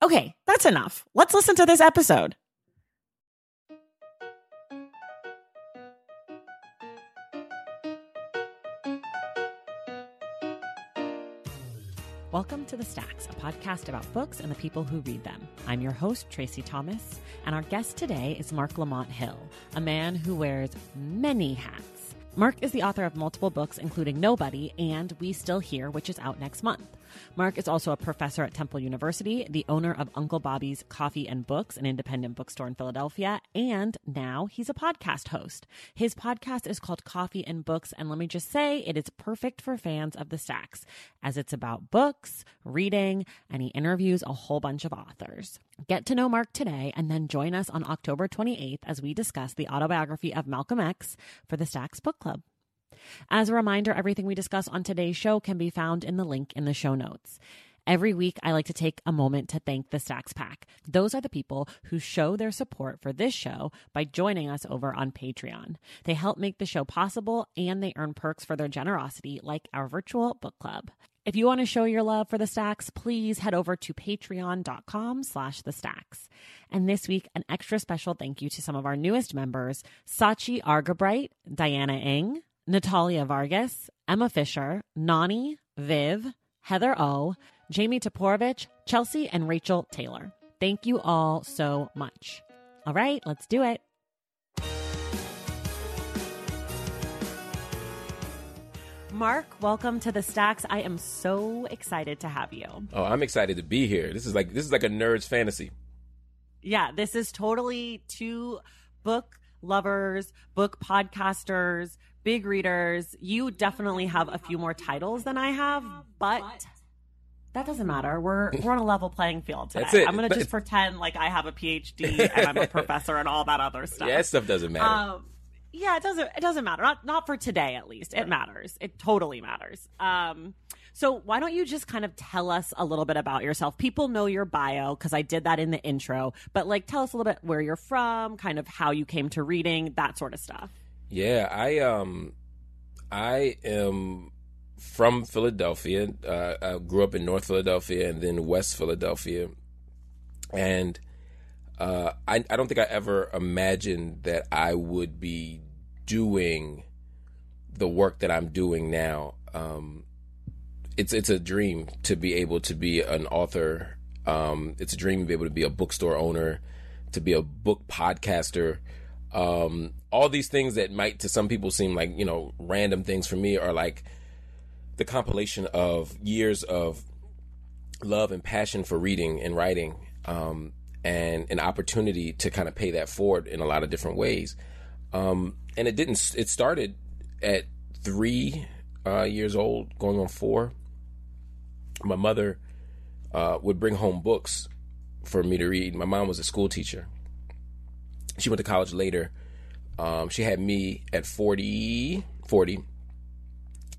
Okay, that's enough. Let's listen to this episode. Welcome to The Stacks, a podcast about books and the people who read them. I'm your host, Tracy Thomas, and our guest today is Marc Lamont Hill, a man who wears many hats. Marc is the author of multiple books, including Nobody and We Still Here, which is out next month. Marc is also a professor at Temple University, the owner of Uncle Bobbie's Coffee and Books, an independent bookstore in Philadelphia, and now he's a podcast host. His podcast is called Coffee and Books, and let me just say it is perfect for fans of the stacks, as it's about books, reading, and he interviews a whole bunch of authors. Get to know Marc today and then join us on October 28th as we discuss the autobiography of Malcolm X for the Stacks Book Club. As a reminder, everything we discuss on today's show can be found in the link in the show notes. Every week, I like to take a moment to thank the Stacks Pack. Those are the people who show their support for this show by joining us over on Patreon. They help make the show possible and they earn perks for their generosity, like our virtual book club. If you want to show your love for the Stacks, please head over to patreon.com slash the Stacks. And this week, an extra special thank you to some of our newest members, Sachi Argabright, Diana Ing, Natalia Vargas, Emma Fisher, Nani, Viv, Heather O, Jamie Toporovich, Chelsea, and Rachel Taylor. Thank you all so much. All right, let's do it. Marc, welcome to the Stacks. I am so excited to have you. Oh, I'm excited to be here. This is like this is like a nerd's fantasy. Yeah, this is totally two book lovers, book podcasters, big readers. You definitely have a few more titles than I have, but that doesn't matter. We're we're on a level playing field today. That's it. I'm gonna just pretend like I have a PhD and I'm a professor and all that other stuff. Yeah, that stuff doesn't matter. Um, yeah, it doesn't. It doesn't matter. Not not for today, at least. It matters. It totally matters. Um, so why don't you just kind of tell us a little bit about yourself? People know your bio because I did that in the intro, but like tell us a little bit where you're from, kind of how you came to reading, that sort of stuff. Yeah, I um, I am from Philadelphia. Uh, I grew up in North Philadelphia and then West Philadelphia, and uh, I I don't think I ever imagined that I would be doing the work that I'm doing now. Um, it's it's a dream to be able to be an author. Um, it's a dream to be able to be a bookstore owner, to be a book podcaster. Um, all these things that might to some people seem like you know random things for me are like the compilation of years of love and passion for reading and writing um, and an opportunity to kind of pay that forward in a lot of different ways. Um, and it didn't it started at three uh, years old going on four. My mother uh, would bring home books for me to read. My mom was a school teacher she went to college later um, she had me at 40, 40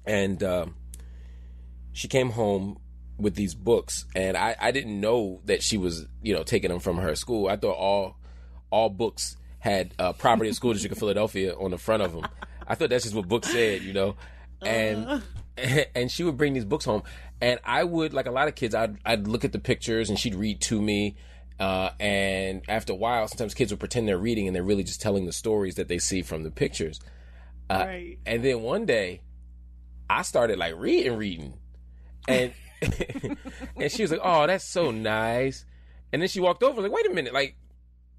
and uh, she came home with these books, and I, I didn't know that she was you know taking them from her school. I thought all all books had uh, property of school district of Philadelphia on the front of them. I thought that's just what books said, you know, and uh. and she would bring these books home, and I would like a lot of kids. I'd I'd look at the pictures, and she'd read to me. Uh, and after a while, sometimes kids would pretend they're reading and they're really just telling the stories that they see from the pictures. Uh, right. And then one day, I started like reading, reading, and and she was like, "Oh, that's so nice." And then she walked over, like, "Wait a minute, like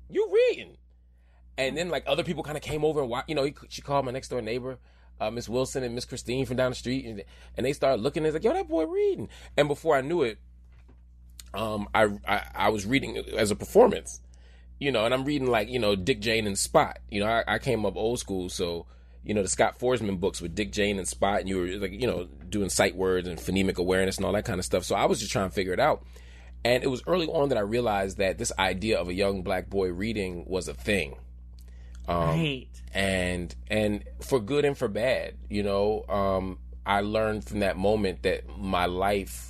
you reading?" And then like other people kind of came over and wa- you know, he, she called my next door neighbor, uh, Miss Wilson and Miss Christine from down the street, and and they started looking. It's like, "Yo, that boy reading." And before I knew it, um, I, I I was reading as a performance, you know, and I'm reading like you know Dick Jane and Spot. You know, I, I came up old school, so you know the Scott Foresman books with Dick Jane and Spot, and you were like you know doing sight words and phonemic awareness and all that kind of stuff. So I was just trying to figure it out, and it was early on that I realized that this idea of a young black boy reading was a thing. Um, right. and and for good and for bad you know um i learned from that moment that my life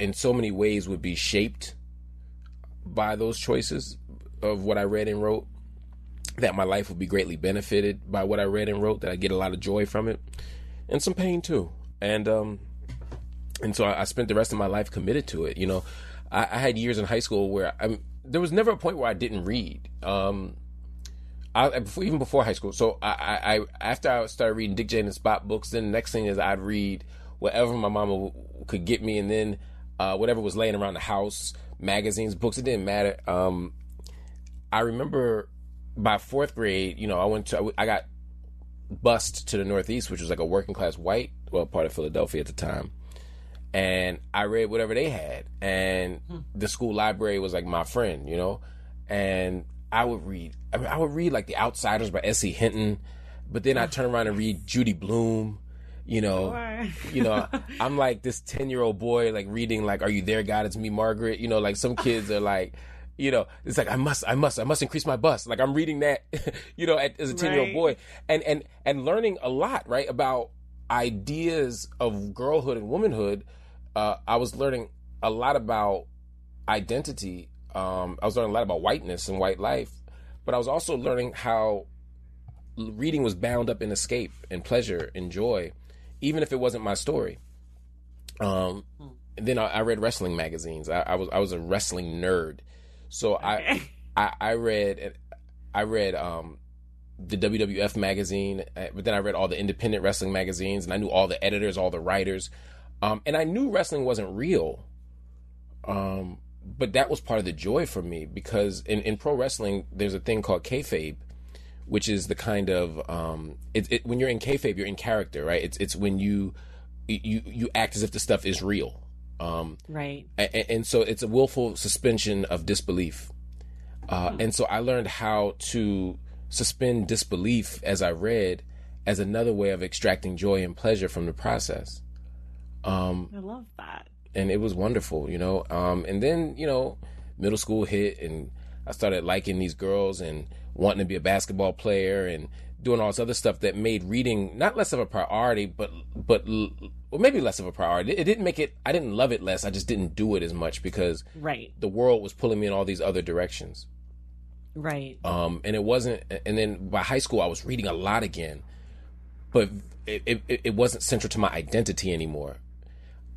in so many ways would be shaped by those choices of what i read and wrote that my life would be greatly benefited by what i read and wrote that i get a lot of joy from it and some pain too. And um and so i, I spent the rest of my life committed to it you know. I, I had years in high school where i'm there was never a point where i didn't read. Um I, before, even before high school. So I, I, I, after I started reading Dick Jane and Spot books, then the next thing is I'd read whatever my mama w- could get me, and then uh, whatever was laying around the house, magazines, books. It didn't matter. Um, I remember by fourth grade, you know, I went to I got bused to the Northeast, which was like a working class white, well, part of Philadelphia at the time. And I read whatever they had, and the school library was like my friend, you know, and I would read. I, mean, I would read like The Outsiders by S.E. Hinton, but then I turn around and read Judy Blume. You know, Sure. you know, I'm like this ten year old boy like reading like Are You There, God? It's Me, Margaret. You know, like some kids are like, you know, it's like I must, I must, I must increase my bust. Like I'm reading that, you know, at, as a ten year old boy, and and and learning a lot, right, about ideas of girlhood and womanhood. Uh, I was learning a lot about identity. Um, I was learning a lot about whiteness and white life, but I was also learning how reading was bound up in escape and pleasure and joy, even if it wasn't my story. Um, and then I, I read wrestling magazines. I, I was I was a wrestling nerd, so I, Okay. I I read I read um the WWF magazine, uh, but then I read all the independent wrestling magazines, and I knew all the editors, all the writers, um, and I knew wrestling wasn't real. Um, but that was part of the joy for me because in, in pro wrestling, there's a thing called kayfabe, which is the kind of um, it, it, when you're in kayfabe, you're in character, right? It's it's when you you you act as if the stuff is real. Um, Right. and, and so it's a willful suspension of disbelief. Uh, and so I learned how to suspend disbelief as I read as another way of extracting joy and pleasure from the process. Um, I love that. and it was wonderful, you know. Um, and then you know, middle school hit, and I started liking these girls and wanting to be a basketball player and doing all this other stuff that made reading not less of a priority, but but well, maybe less of a priority. It didn't make it. I didn't love it less. I just didn't do it as much because Right. the world was pulling me in all these other directions. Right. Um, and it wasn't. And then by high school, I was reading a lot again, but it it, it wasn't central to my identity anymore.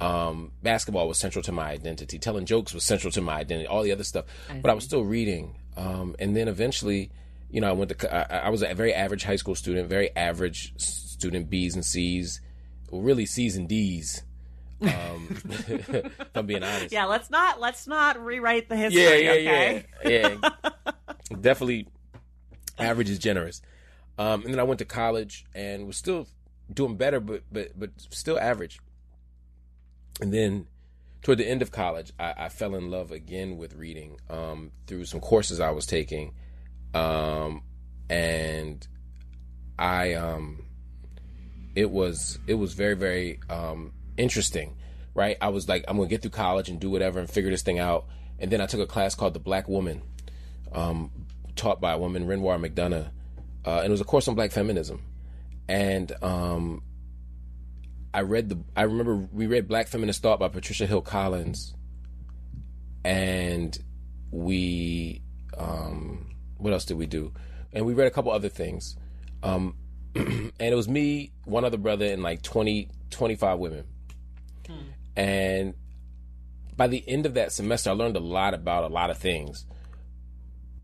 Um, basketball was central to my identity. Telling jokes was central to my identity. All the other stuff, but I was still reading. Um, and then eventually, you know, I went to. I, I was a very average high school student, very average student, B's and C's, well, really C's and D's. Um, if I'm being honest. Yeah, let's not let's not rewrite the Yeah, history. yeah, okay? yeah, yeah. Definitely, average is generous. Um, and then I went to college and was still doing better, but but but still average. And then, toward the end of college, I, I fell in love again with reading um, through some courses I was taking, um, and I um, it was it was very very um, interesting right? I was like i'm gonna get through college and do whatever and figure this thing out. And then i took a class called the black woman um, taught by a woman renoir mcdonough uh, and it was a course on black feminism. And um, i read the i remember we read black feminist thought by patricia hill collins and we um, what else did we do and we read a couple other things um, and it was me, one other brother, and like 20, 25 women. And by the end of that semester, I learned a lot about a lot of things.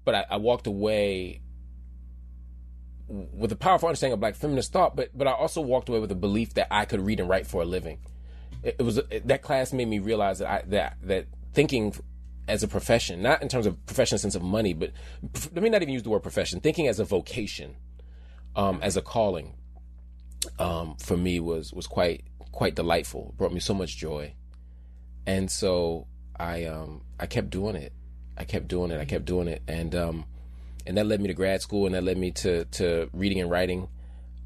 But I, I walked away with a powerful understanding of black feminist thought, but but I also walked away with a belief that I could read and write for a living. It, it was it, that class made me realize that I that that thinking as a profession, not in terms of profession sense of money, but let me not even use the word profession. Thinking as a vocation, um, as a calling, um, for me was was quite quite delightful. It brought me so much joy, and so I um I kept doing it. I kept doing it. I kept doing it, and um and that led me to grad school, and that led me to to reading and writing,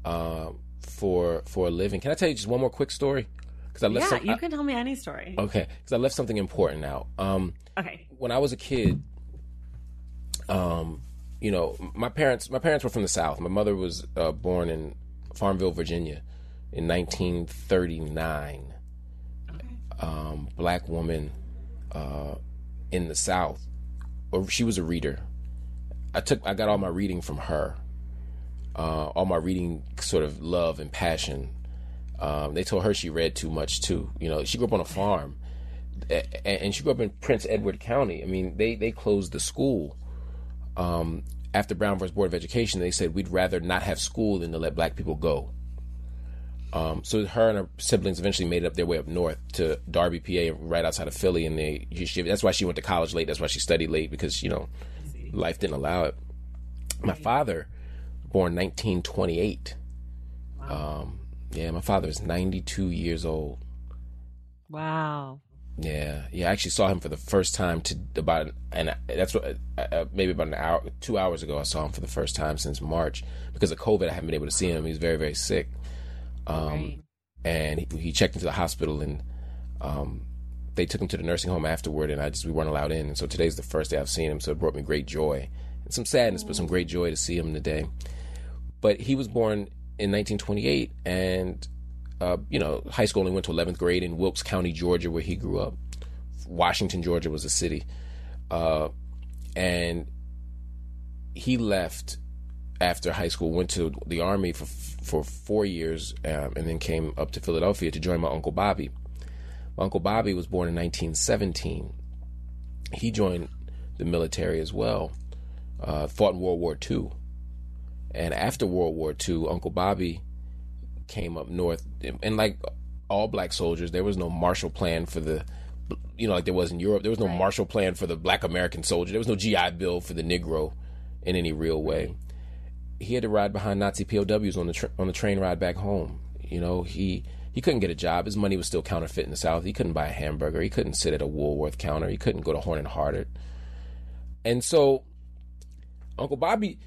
uh, for for a living. Can I tell you just one more quick story? Because I left. Yeah, some, you can tell me any story. Okay, because I left something important out. Um, okay. When I was a kid, um, you know, my parents my parents were from the South. My mother was uh, born in Farmville, Virginia, in 1939. Okay. Um, black woman uh, in the South, or she was a reader. I took I got all my reading from her. Uh, all my reading sort of love and passion. Um, they told her she read too much too. You know, she grew up on a farm, and she grew up in Prince Edward County. I mean, they they closed the school. Um, after Brown versus Board of Education, they said we'd rather not have school than to let black people go. Um, so her and her siblings eventually made it up their way up north to Darby, PA, right outside of Philly, and they she, that's why she went to college late. That's why she studied late because you know life didn't allow it. My father, born 1928. Wow. Um, yeah, my father is 92 years old. Wow. Yeah, yeah. I actually saw him for the first time to about and that's what uh, maybe about an hour, two hours ago. I saw him for the first time since March because of COVID. I haven't been able to see him. He's very very sick. Um, right. and he, he, checked into the hospital and um, they took him to the nursing home afterward, and I just we weren't allowed in. And so today's the first day I've seen him, so it brought me great joy and some sadness, but some great joy to see him today. But he was born in 1928, and uh, you know, high school only went to 11th grade in Wilkes County, Georgia, where he grew up. Washington, Georgia was a city, uh, and he left after high school, went to the army for for four years, um, and then came up to Philadelphia to join my uncle Bobby. Uncle Bobby was born in 1917. He joined the military as well, uh, fought in World War II. And after World War II, Uncle Bobby came up north. And like all black soldiers, there was no Marshall Plan for the, you know, like there was in Europe. There was no right. Marshall Plan for the black American soldier. There was no GI Bill for the Negro in any real way. He had to ride behind Nazi POWs on the tra- on the train ride back home. You know, he he couldn't get a job. His money was still counterfeit in the South. He couldn't buy a hamburger. He couldn't sit at a Woolworth counter. He couldn't go to Horn and Hardart. And so Uncle Bobby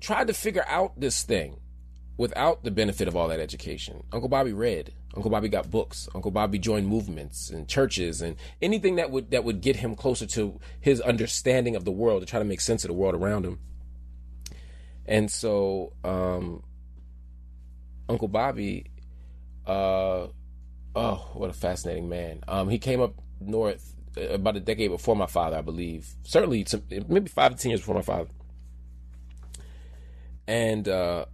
tried to figure out this thing without the benefit of all that education. Uncle Bobby read. Uncle Bobby got books. Uncle Bobby joined movements and churches and anything that would that would get him closer to his understanding of the world to try to make sense of the world around him. And so um, Uncle Bobby uh, oh, what a fascinating man. Um, he came up north uh, about a decade before my father, I believe. Certainly, some, maybe five to ten years before my father. And uh,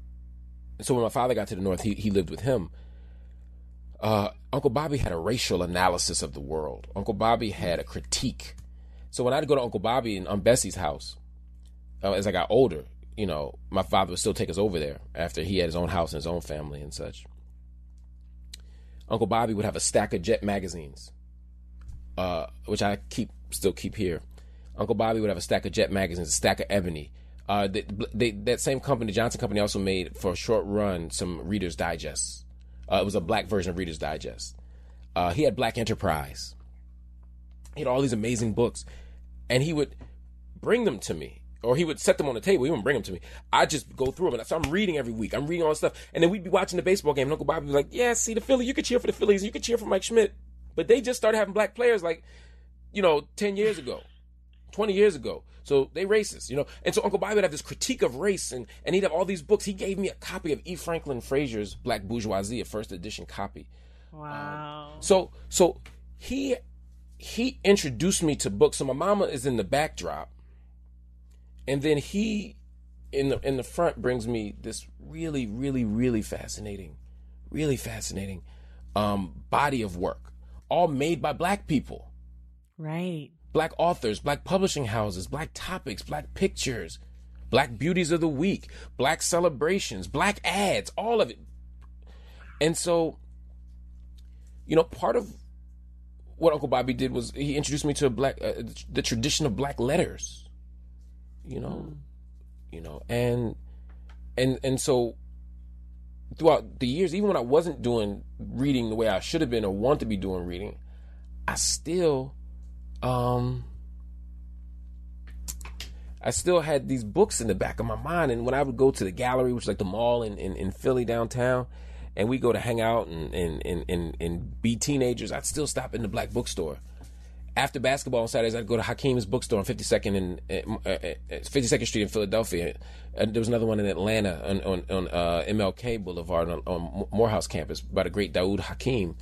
so when my father got to the north, he, he lived with him. Uh, Uncle Bobby had a racial analysis of the world. Uncle Bobby had a critique. So when I'd go to Uncle Bobby and Aunt Bessie's house, uh, as I got older, you know, my father would still take us over there after he had his own house and his own family and such. Uncle Bobby would have a stack of Jet magazines, uh, which I keep still keep here. Uncle Bobby would have a stack of Jet magazines, a stack of Ebony. Uh, they, they, that same company, the Johnson Company, also made for a short run some Reader's Digest. Uh, it was a black version of Reader's Digest. Uh, he had Black Enterprise. He had all these amazing books, and he would bring them to me or he would set them on the table. He wouldn't bring them to me. I just go through them, and so I'm reading every week. I'm reading all this stuff, and then we'd be watching the baseball game. And Uncle Bobby was like, "Yeah, see the Philly. You could cheer for the Phillies. You could cheer for Mike Schmidt, but they just started having black players like, you know, ten years ago, twenty years ago. So they racist, you know. And so Uncle Bobby would have this critique of race, and and he'd have all these books. He gave me a copy of E. Franklin Frazier's Black Bourgeoisie, a first edition copy. Wow. Um, so so he he introduced me to books. So my mama is in the backdrop and then he in the in the front brings me this really really really fascinating really fascinating um body of work all made by black people right black authors black publishing houses black topics black pictures Black Beauties of the Week, Black Celebrations, Black Ads, all of it. And so, you know, part of what Uncle Bobby did was he introduced me to black, uh, the tradition of black letters. You know, mm. you know, and and and so throughout the years, even when I wasn't doing reading the way I should have been or want to be doing reading, I still, um, I still had these books in the back of my mind. And when I would go to the gallery, which is like the mall in, in, in Philly downtown, and we go to hang out and, and, and, and, and be teenagers, I'd still stop in the black bookstore. After basketball on Saturdays, I'd go to Hakim's bookstore on 52nd and uh, uh, 52nd Street in Philadelphia. And there was another one in Atlanta on, on, on uh, MLK Boulevard on, on, Morehouse campus by the great Daoud Hakim,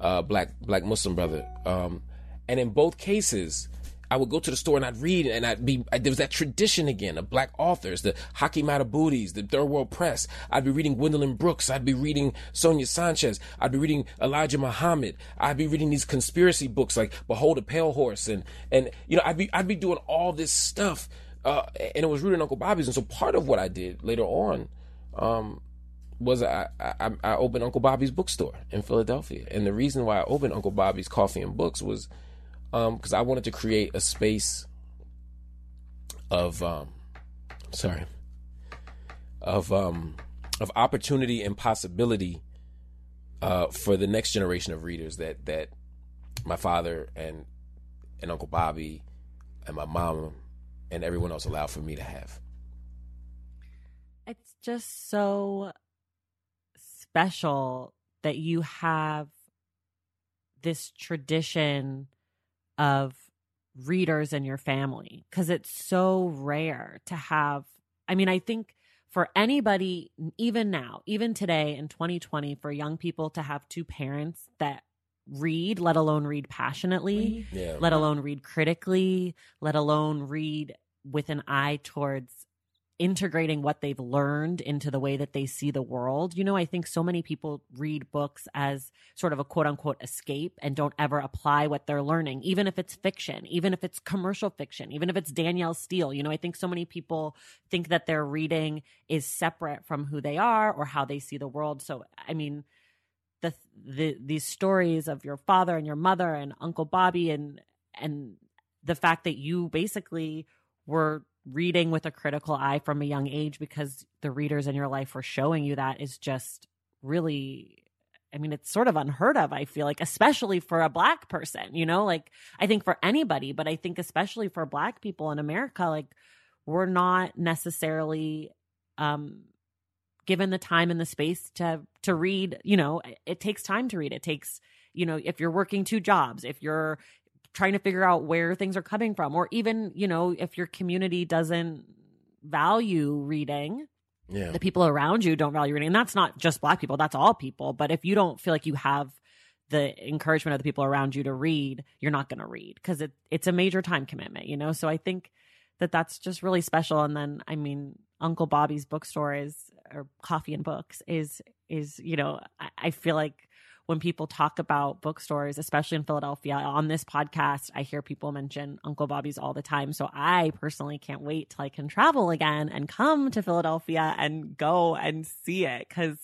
uh, black black Muslim brother. Um, and in both cases, I would go to the store and I'd read and I'd be, I, there was that tradition again of black authors, the Haki Madhubutis, the Third World Press. I'd be reading Gwendolyn Brooks. I'd be reading Sonia Sanchez. I'd be reading Elijah Muhammad. I'd be reading these conspiracy books like Behold a Pale Horse. And, and, you know, I'd be, I'd be doing all this stuff. Uh, and it was rooted in Uncle Bobby's. And so part of what I did later on, um, was I, I, I opened Uncle Bobbie's bookstore in Philadelphia. And the reason why I opened Uncle Bobbie's Coffee and Books was, because um, I wanted to create a space of um, sorry of um, of opportunity and possibility uh, for the next generation of readers that that my father and and Uncle Bobby and my mom and everyone else allowed for me to have. It's just so special that you have this tradition of readers in your family because it's so rare to have. I mean, I think for anybody, even now, even today in 2020, for young people to have two parents that read, let alone read passionately, yeah. let alone read critically, let alone read with an eye towards integrating what they've learned into the way that they see the world. You know, I think so many people read books as sort of a quote unquote escape and don't ever apply what they're learning, even if it's fiction, even if it's commercial fiction, even if it's Danielle Steel. You know, I think so many people think that their reading is separate from who they are or how they see the world. So, I mean, the, the these stories of your father and your mother and Uncle Bobby and and the fact that you basically were reading with a critical eye from a young age because the readers in your life were showing you that is just really I mean, it's sort of unheard of, I feel like, especially for a black person, you know, like I think for anybody, but I think especially for black people in America, like we're not necessarily um given the time and the space to to read, you know, it, it takes time to read. It takes, you know, if you're working two jobs, if you're trying to figure out where things are coming from or even you know if your community doesn't value reading yeah. the people around you don't value reading. And that's not just black people that's all people. But if you don't feel like you have the encouragement of the people around you to read you're not going to read because it, it's a major time commitment you know? So i think that that's just really special. And then i mean uncle bobbie's bookstore is or coffee and books is is you know I, I feel like when people talk about bookstores, especially in Philadelphia, on this podcast, I hear people mention Uncle Bobbie's all the time. So I personally can't wait till I can travel again and come to Philadelphia and go and see it. Cause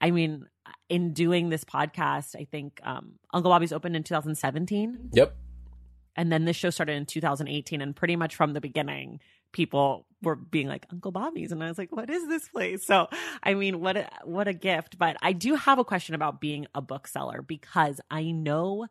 I mean, in doing this podcast, I think um, Uncle Bobbie's opened in 2017. Yep. And then this show started in 2018. And pretty much from the beginning, people were being like Uncle Bobbie's, and I was like, "What is this place?" So, I mean, what a what a gift. But I do have a question about being a bookseller because I know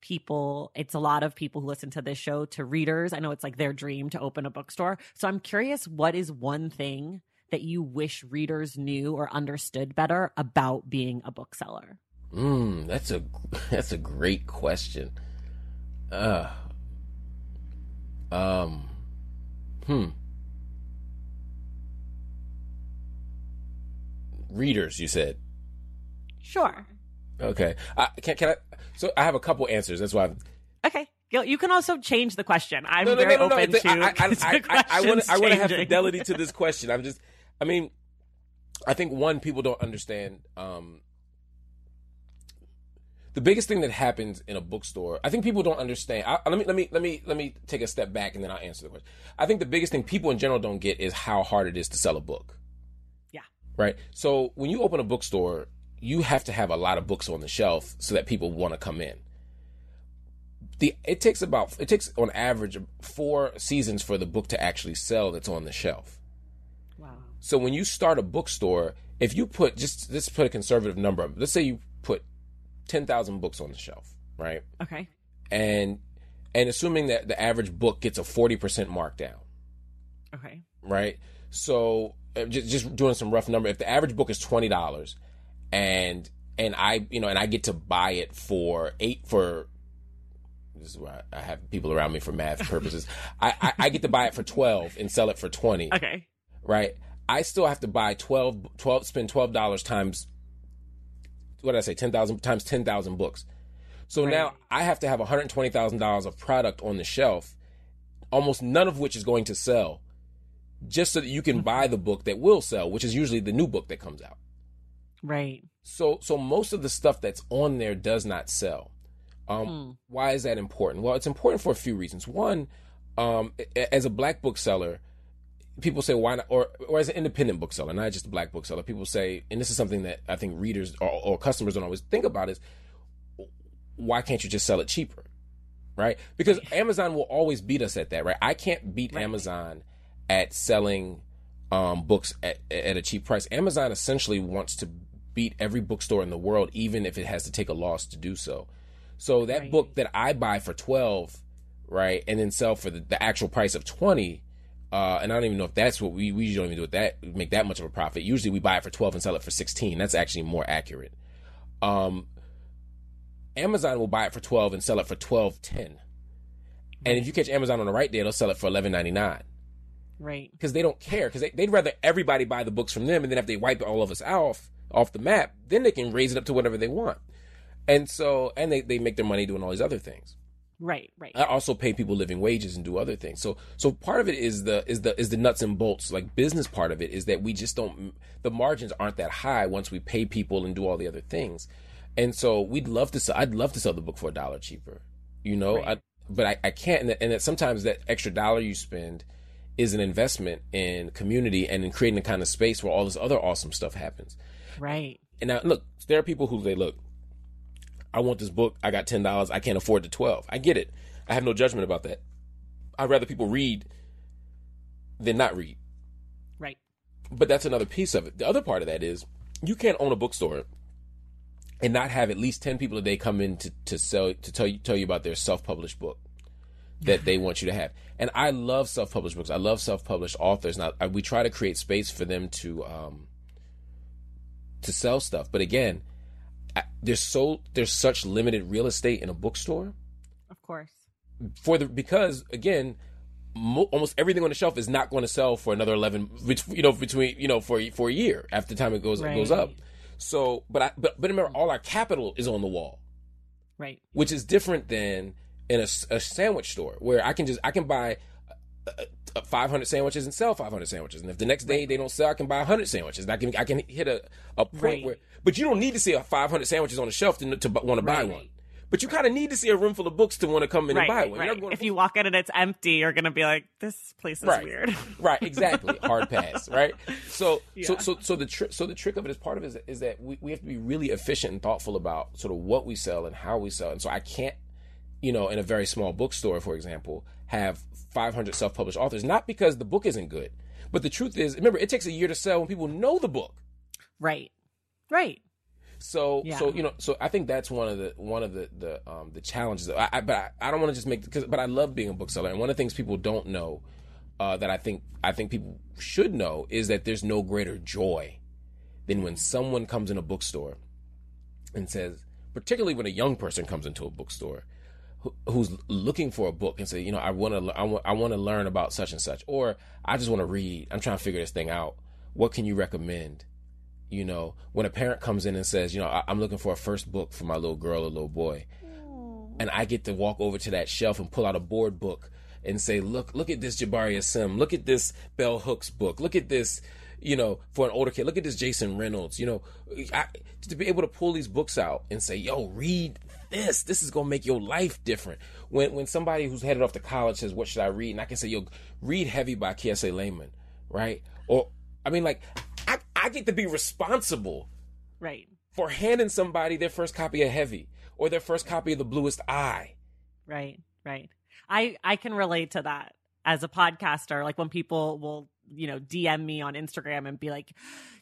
people it's a lot of people who listen to this show to readers. I know it's like their dream to open a bookstore. So i'm curious what is one thing that you wish readers knew or understood better about being a bookseller? Mm, that's a that's a great question. Uh um Hmm. Readers, you said. Sure. Okay. I, can can I? So I have a couple answers. That's why. I'm, okay. You can also change the question. I'm no, no, very no, open to. I, I, I, I. I want to have fidelity to this question. I'm just. I mean, I think one people don't understand. Um, the biggest thing that happens in a bookstore, I think people don't understand. I, let me let me let me let me take a step back and then I'll answer the question. I think the biggest thing people in general don't get is how hard it is to sell a book. Yeah. Right. So when you open a bookstore, you have to have a lot of books on the shelf so that people want to come in. The it takes about it takes on average four seasons for the book to actually sell that's on the shelf. Wow. So when you start a bookstore, if you put just let's put a conservative number, let's say you put ten thousand books on the shelf, right? Okay. And and assuming that the average book gets a forty percent markdown, Okay. right? So uh, just just doing some rough number, if the average book is twenty dollars, and and I you know and I get to buy it for eight for this is why I have people around me for math purposes. I, I I get to buy it for twelve and sell it for twenty, Okay. right? I still have to buy 12, 12 spend twelve dollars times what did I say, ten thousand times ten thousand books. So Right. now I have to have one hundred twenty thousand dollars of product on the shelf, almost none of which is going to sell, just so that you can buy the book that will sell, which is usually the new book that comes out. Right. So so most of the stuff that's on there does not sell. Um, Hmm. Why is that important? Well, it's important for a few reasons. One, um, as a black bookseller, people say why not, or or as an independent bookseller, not just a black bookseller. People say, and this is something that I think readers or, or customers don't always think about is why can't you just sell it cheaper, right? Because Amazon will always beat us at that, right? I can't beat Right. Amazon at selling um, books at, at a cheap price. Amazon essentially wants to beat every bookstore in the world, even if it has to take a loss to do so. So that Right. book that I buy for twelve, right, and then sell for the, the actual price of twenty. Uh, and I don't even know if that's what we we usually don't even do with that make that much of a profit. Usually we buy it for twelve and sell it for sixteen. That's actually more accurate. Um, Amazon will buy it for twelve and sell it for twelve ten. And if you catch Amazon on the right day, they'll sell it for eleven ninety nine Right. because they don't care because they, they'd rather everybody buy the books from them and then if they wipe all of us off off the map then they can raise it up to whatever they want and so and they, they make their money doing all these other things Right. Right. i also pay people living wages and do other things so so part of it is the is the is the nuts and bolts like business part of it is that we just don't the margins aren't that high once we pay people and do all the other things and so we'd love to sell i'd love to sell the book for a dollar cheaper you know Right. I, but I, I can't and, that, and that sometimes that extra dollar you spend is an investment in community and in creating the kind of space where all this other awesome stuff happens. Right. And now, look, there are people who say, "Look, I want this book. I got ten dollars. I can't afford the twelve. I get it. I have no judgment about that. I'd rather people read than not read. Right. But that's another piece of it. The other part of that is you can't own a bookstore and not have at least ten people a day come in to, to sell to tell you tell you about their self published book that they want you to have. And I love self published books. I love self published authors. Now I, we try to create space for them to um to sell stuff. But again, I, there's so there's such limited real estate in a bookstore Of course. for the because again mo- almost everything on the shelf is not going to sell for another 11 bet- you know between you know for for a year after the time it goes goes up so but i but, but remember all our capital is on the wall Right. which is different than in a sandwich store where i can just i can buy 500 sandwiches and sell 500 sandwiches and if the next day they don't sell i can buy 100 sandwiches and i can i can hit a, a point Right. where but you don't need to see a 500 sandwiches on the shelf to, to want to buy Right. one but you kind of need to see a room full of books to want to come in Right. and buy one right. going to If you walk in and it's empty, you're gonna be like, "This place is weird." right exactly hard pass right so so Yeah. so so the trick so the trick of it is part of it is, is that we, we have to be really efficient and thoughtful about sort of what we sell and how we sell and so i can't you know in a very small bookstore for example have 500 self-published authors not because the book isn't good but the truth is remember it takes a year to sell when people know the book right. Right. so Yeah. so you know so I think that's one of the one of the the um the challenges. I, I but I, I don't want to just make because but I love being a bookseller and one of the things people don't know uh, that I think I think people should know is that there's no greater joy than when someone comes in a bookstore and says, particularly when a young person comes into a bookstore who, who's looking for a book and say, you know, I want to I want I want to learn about such and such or I just want to read. I'm trying to figure this thing out. What can you recommend? you know, when a parent comes in and says, you know, I- I'm looking for a first book for my little girl or little boy, and I get to walk over to that shelf and pull out a board book and say, look, look at this Jabari Asim, look at this Bell Hooks book, look at this, you know, for an older kid, look at this Jason Reynolds, you know, I, to be able to pull these books out and say, yo, read this. This is gonna make your life different. When when somebody who's headed off to college says, "What should I read?" and I can say, "Yo, read Heavy by Kiese Laymon," right? Or I mean, like, I I get to be responsible, right, for handing somebody their first copy of Heavy or their first copy of The Bluest Eye. Right, right. I I can relate to that as a podcaster. Like when people will you know DM me on Instagram and be like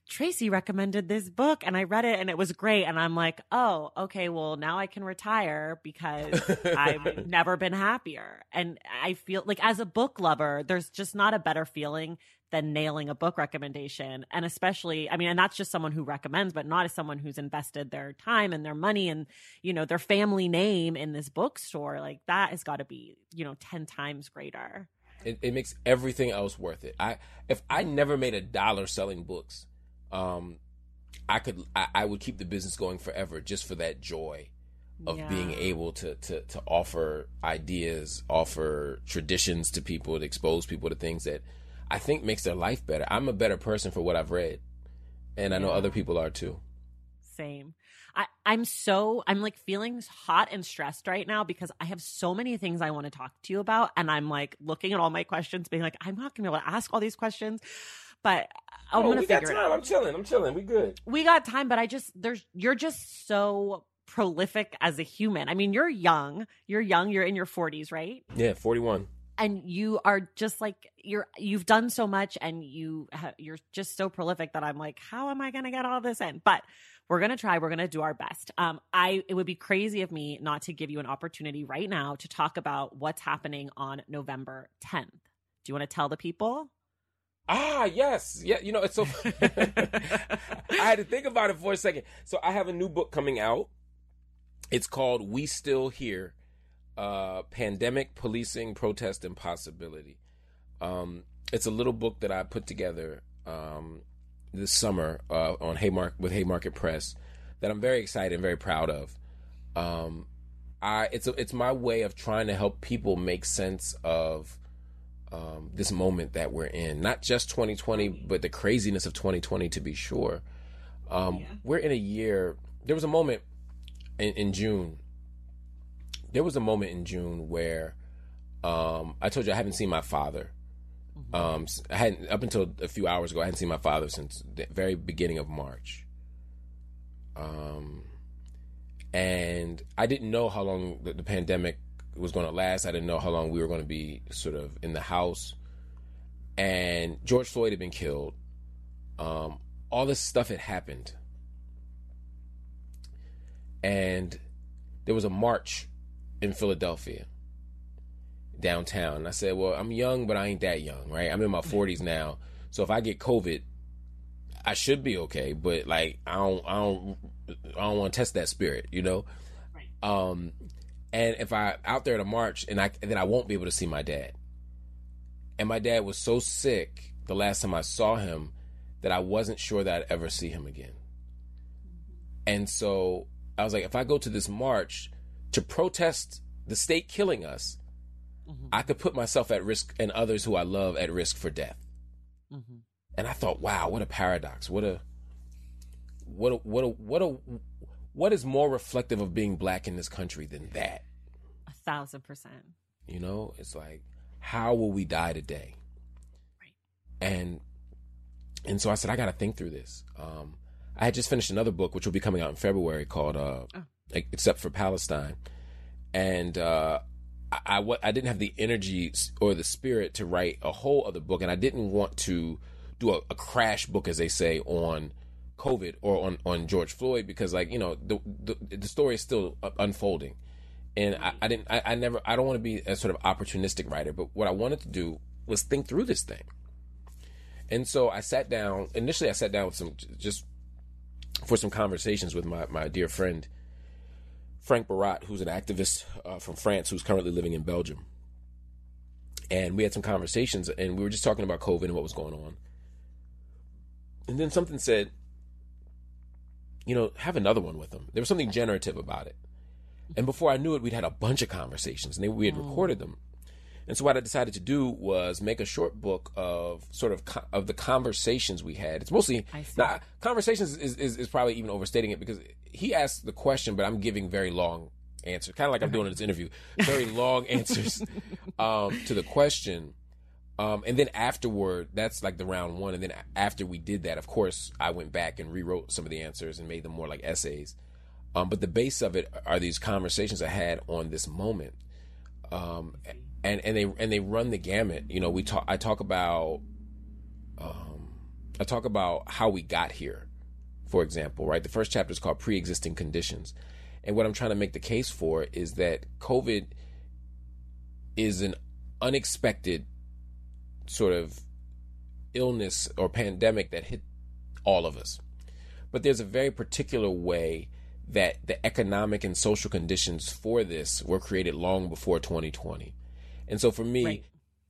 Tracy recommended this book and I read it and it was great. And I'm like, oh, okay, well, now I can retire because I've never been happier. And I feel like as a book lover, there's just not a better feeling than nailing a book recommendation. And especially, I mean, and that's just someone who recommends, but not as someone who's invested their time and their money and, you know, their family name in this bookstore. Like that has got to be, you know, 10 times greater. It, it makes everything else worth it. I, if I never made a dollar selling books, um, I could I, I, would keep the business going forever just for that joy of yeah. being able to, to to offer ideas, offer traditions to people, to expose people to things that I think makes their life better. I'm a better person for what I've read, and I know other people are too. Same. I, I'm so I'm like feeling hot and stressed right now because I have so many things I want to talk to you about, and I'm like looking at all my questions, being like, I'm not gonna be able to ask all these questions but I'm oh, gonna we figure got time. I'm chilling. I'm chilling. We good. We got time, but I just there's you're just so prolific as a human. I mean, you're young. You're young. You're in your 40s, right? Yeah, 41. And you are just like you're you've done so much and you ha- you're just so prolific that I'm like, how am I going to get all this in? But we're going to try. We're going to do our best. Um I it would be crazy of me not to give you an opportunity right now to talk about what's happening on November 10th. Do you want to tell the people? Ah, yes. Yeah, you know, it's so I had to think about it for a second. So I have a new book coming out. It's called We Still Here. Uh Pandemic Policing Protest and Possibility. Um it's a little book that I put together um this summer uh on Haymarket with Haymarket Press that I'm very excited and very proud of. Um I it's a, it's my way of trying to help people make sense of um, this moment that we're in. Not just 2020, but the craziness of 2020 to be sure. Um, yeah. We're in a year. There was a moment in, in June. There was a moment in June where um, I told you I haven't seen my father. Um, I hadn't up until a few hours ago. I hadn't seen my father since the very beginning of March. Um, and I didn't know how long the, the pandemic was going to last. I didn't know how long we were going to be sort of in the house. And George Floyd had been killed. Um, all this stuff had happened. And there was a march in Philadelphia, downtown. And I said, Well, I'm young, but I ain't that young, right? I'm in my 40s now. So if I get COVID, I should be okay. But like, I don't, I don't, I don't want to test that spirit, you know? Right. Um, and if I out there to march and I then I won't be able to see my dad. And my dad was so sick the last time I saw him that I wasn't sure that I'd ever see him again. And so I was like, if I go to this march to protest the state killing us, mm-hmm. I could put myself at risk and others who I love at risk for death. Mm-hmm. And I thought, wow, what a paradox! What a what a what a what a what is more reflective of being black in this country than that? A thousand percent. You know, it's like, how will we die today? Right. And and so I said, I got to think through this. Um, I had just finished another book, which will be coming out in February, called uh, oh. "Except for Palestine," and uh, I, didn't have the energy or the spirit to write a whole other book, and I didn't want to do a, a crash book, as they say, on COVID or on, on George Floyd because like you know the the, the story is still uh, unfolding, and I, I didn't I, I never I don't want to be a sort of opportunistic writer, but what I wanted to do was think through this thing, and so I sat down initially I sat down with some just for some conversations with my my dear friend Frank Barat, who's an activist uh, from France who's currently living in Belgium, and we had some conversations and we were just talking about COVID and what was going on. And then something said, you know, have another one with them. There was something generative about it. And before I knew it, we'd had a bunch of conversations and they, we had mm. recorded them. And so what I decided to do was make a short book of sort of co- of the conversations we had. It's mostly now conversations is, is, is probably even overstating it because he asked the question, but I'm giving very long answers, kind of like I'm doing in this interview, very long answers um, to the question. Um, and then afterward, that's like the round one. And then after we did that, of course, I went back and rewrote some of the answers and made them more like essays. Um, but the base of it are these conversations I had on this moment. Um, and, and they, and they run the gamut. You know, we talk, I talk about, um, I talk about how we got here, for example, right? The first chapter is called pre existing conditions. And what I'm trying to make the case for is that COVID is an unexpected sort of illness or pandemic that hit all of us. But there's a very particular way that the economic and social conditions for this were created long before 2020. And so for me, right.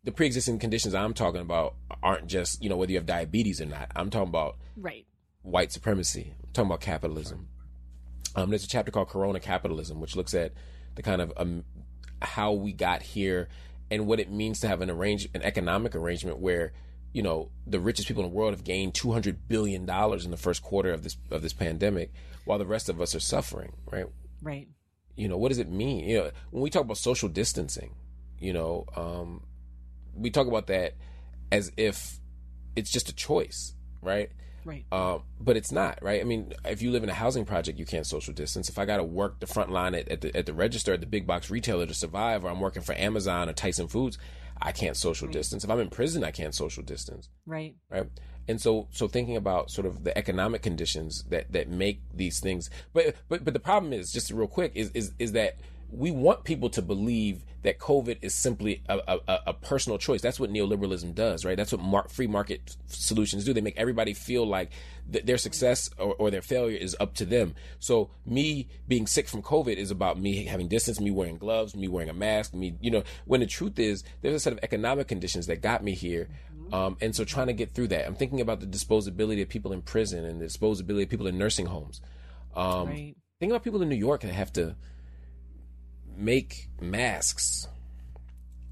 the pre-existing conditions I'm talking about aren't just, you know, whether you have diabetes or not. I'm talking about right. white supremacy. I'm talking about capitalism. Um, there's a chapter called Corona Capitalism, which looks at the kind of um, how we got here and what it means to have an arrange an economic arrangement where you know the richest people in the world have gained 200 billion dollars in the first quarter of this of this pandemic while the rest of us are suffering right right you know what does it mean you know when we talk about social distancing you know um, we talk about that as if it's just a choice right Right. Um, but it's not, right? I mean, if you live in a housing project, you can't social distance. If I got to work the front line at, at, the, at the register at the big box retailer to survive, or I'm working for Amazon or Tyson Foods, I can't social right. distance. If I'm in prison, I can't social distance. Right. Right. And so, so thinking about sort of the economic conditions that, that make these things, but, but, but the problem is just real quick is, is, is that we want people to believe that COVID is simply a, a, a, personal choice. That's what neoliberalism does, right? That's what mar- free market solutions do. They make everybody feel like th- their success or, or, their failure is up to them. So me being sick from COVID is about me having distance, me wearing gloves, me wearing a mask, me, you know, when the truth is there's a set of economic conditions that got me here. Um, and so trying to get through that, I'm thinking about the disposability of people in prison and the disposability of people in nursing homes. Um, right. Think about people in New York that have to, make masks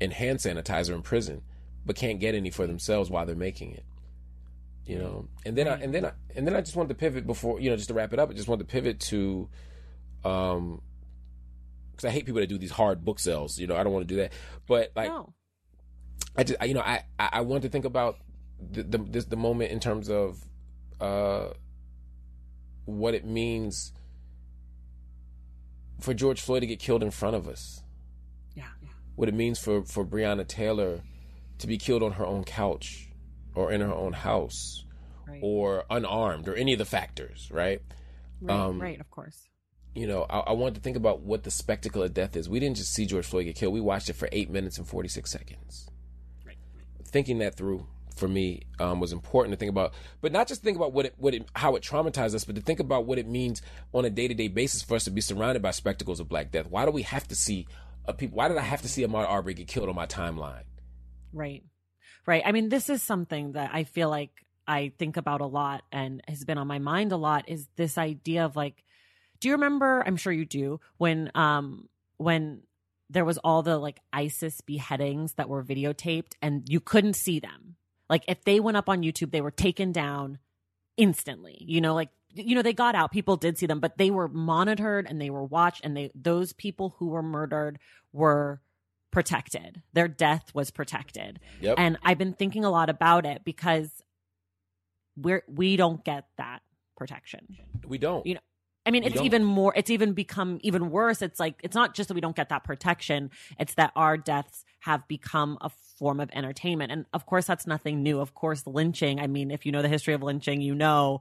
and hand sanitizer in prison, but can't get any for themselves while they're making it. You know, and then I, and then I, and then I just wanted to pivot before you know just to wrap it up. I just wanted to pivot to, um, because I hate people that do these hard book sales. You know, I don't want to do that. But like, no. I just I, you know I I want to think about the the, this, the moment in terms of, uh, what it means for George Floyd to get killed in front of us. Yeah. yeah. What it means for, for Breonna Taylor to be killed on her own couch or in her own house right. or unarmed or any of the factors, right? Right, um, right of course. You know, I, I wanted to think about what the spectacle of death is. We didn't just see George Floyd get killed, we watched it for eight minutes and 46 seconds. Right. Thinking that through for me um, was important to think about, but not just think about what it, what it, how it traumatized us, but to think about what it means on a day to day basis for us to be surrounded by spectacles of Black Death. Why do we have to see a people? Why did I have to see Ahmaud Arbery get killed on my timeline? Right, right. I mean, this is something that I feel like I think about a lot and has been on my mind a lot. Is this idea of like, do you remember? I'm sure you do when um when there was all the like ISIS beheadings that were videotaped and you couldn't see them like if they went up on YouTube, they were taken down instantly. You know, like you know, they got out. People did see them, but they were monitored and they were watched and they those people who were murdered were protected. Their death was protected. Yep. And I've been thinking a lot about it because we're we don't get that protection. We don't. You know, I mean, it's even more, it's even become even worse. It's like, it's not just that we don't get that protection, it's that our deaths have become a form of entertainment. And of course, that's nothing new. Of course, lynching, I mean, if you know the history of lynching, you know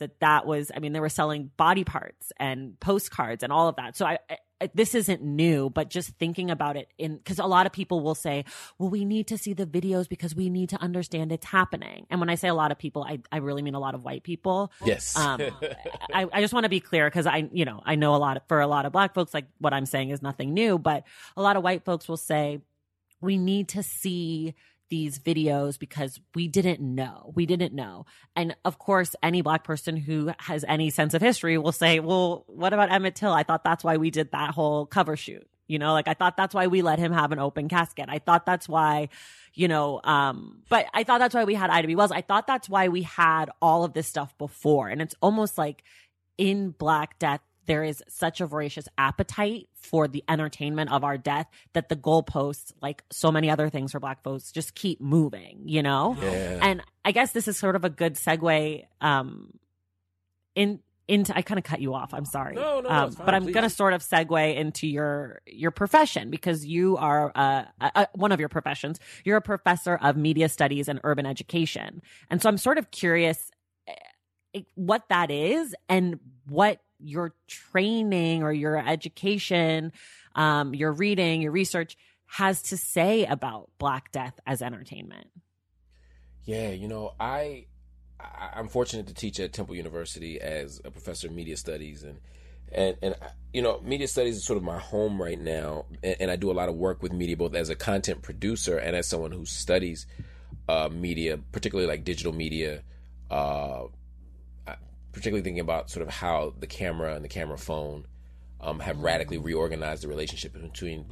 that that was, I mean, they were selling body parts and postcards and all of that. So I, I this isn't new, but just thinking about it in, cause a lot of people will say, well, we need to see the videos because we need to understand it's happening. And when I say a lot of people, I, I really mean a lot of white people. Yes. Um, I, I just want to be clear because I, you know, I know a lot of, for a lot of black folks, like what I'm saying is nothing new, but a lot of white folks will say, we need to see these videos because we didn't know. We didn't know. And of course, any black person who has any sense of history will say, well, what about Emmett Till? I thought that's why we did that whole cover shoot. You know, like I thought that's why we let him have an open casket. I thought that's why, you know, um, but I thought that's why we had Ida B. Wells. I thought that's why we had all of this stuff before. And it's almost like in Black Death, there is such a voracious appetite for the entertainment of our death that the goalposts, like so many other things for Black folks, just keep moving, you know? Yeah. And I guess this is sort of a good segue um, in into I kind of cut you off. I'm sorry. No, no, no, um, it's fine, but I'm going to sort of segue into your your profession because you are uh, uh, one of your professions. You're a professor of media studies and urban education, and so I'm sort of curious what that is and what your training or your education, um, your reading, your research has to say about Black Death as entertainment. Yeah, you know, I, I'm fortunate to teach at Temple University as a professor of media studies and and and you know, media studies is sort of my home right now, and, and I do a lot of work with media both as a content producer and as someone who studies uh, media, particularly like digital media. Uh, particularly thinking about sort of how the camera and the camera phone um, have radically reorganized the relationship between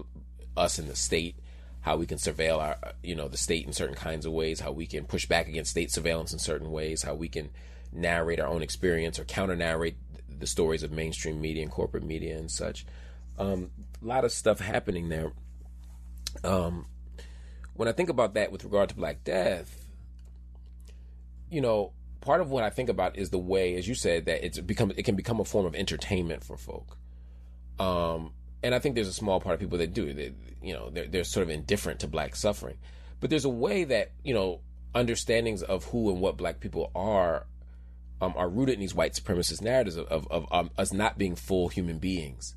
us and the state how we can surveil our you know the state in certain kinds of ways how we can push back against state surveillance in certain ways how we can narrate our own experience or counter narrate the stories of mainstream media and corporate media and such. Um, a lot of stuff happening there. Um, when i think about that with regard to black death you know part of what i think about is the way as you said that it's become it can become a form of entertainment for folk um, and I think there's a small part of people that do. They, you know, they're, they're sort of indifferent to black suffering. But there's a way that, you know, understandings of who and what black people are um, are rooted in these white supremacist narratives of, of, of um, us not being full human beings,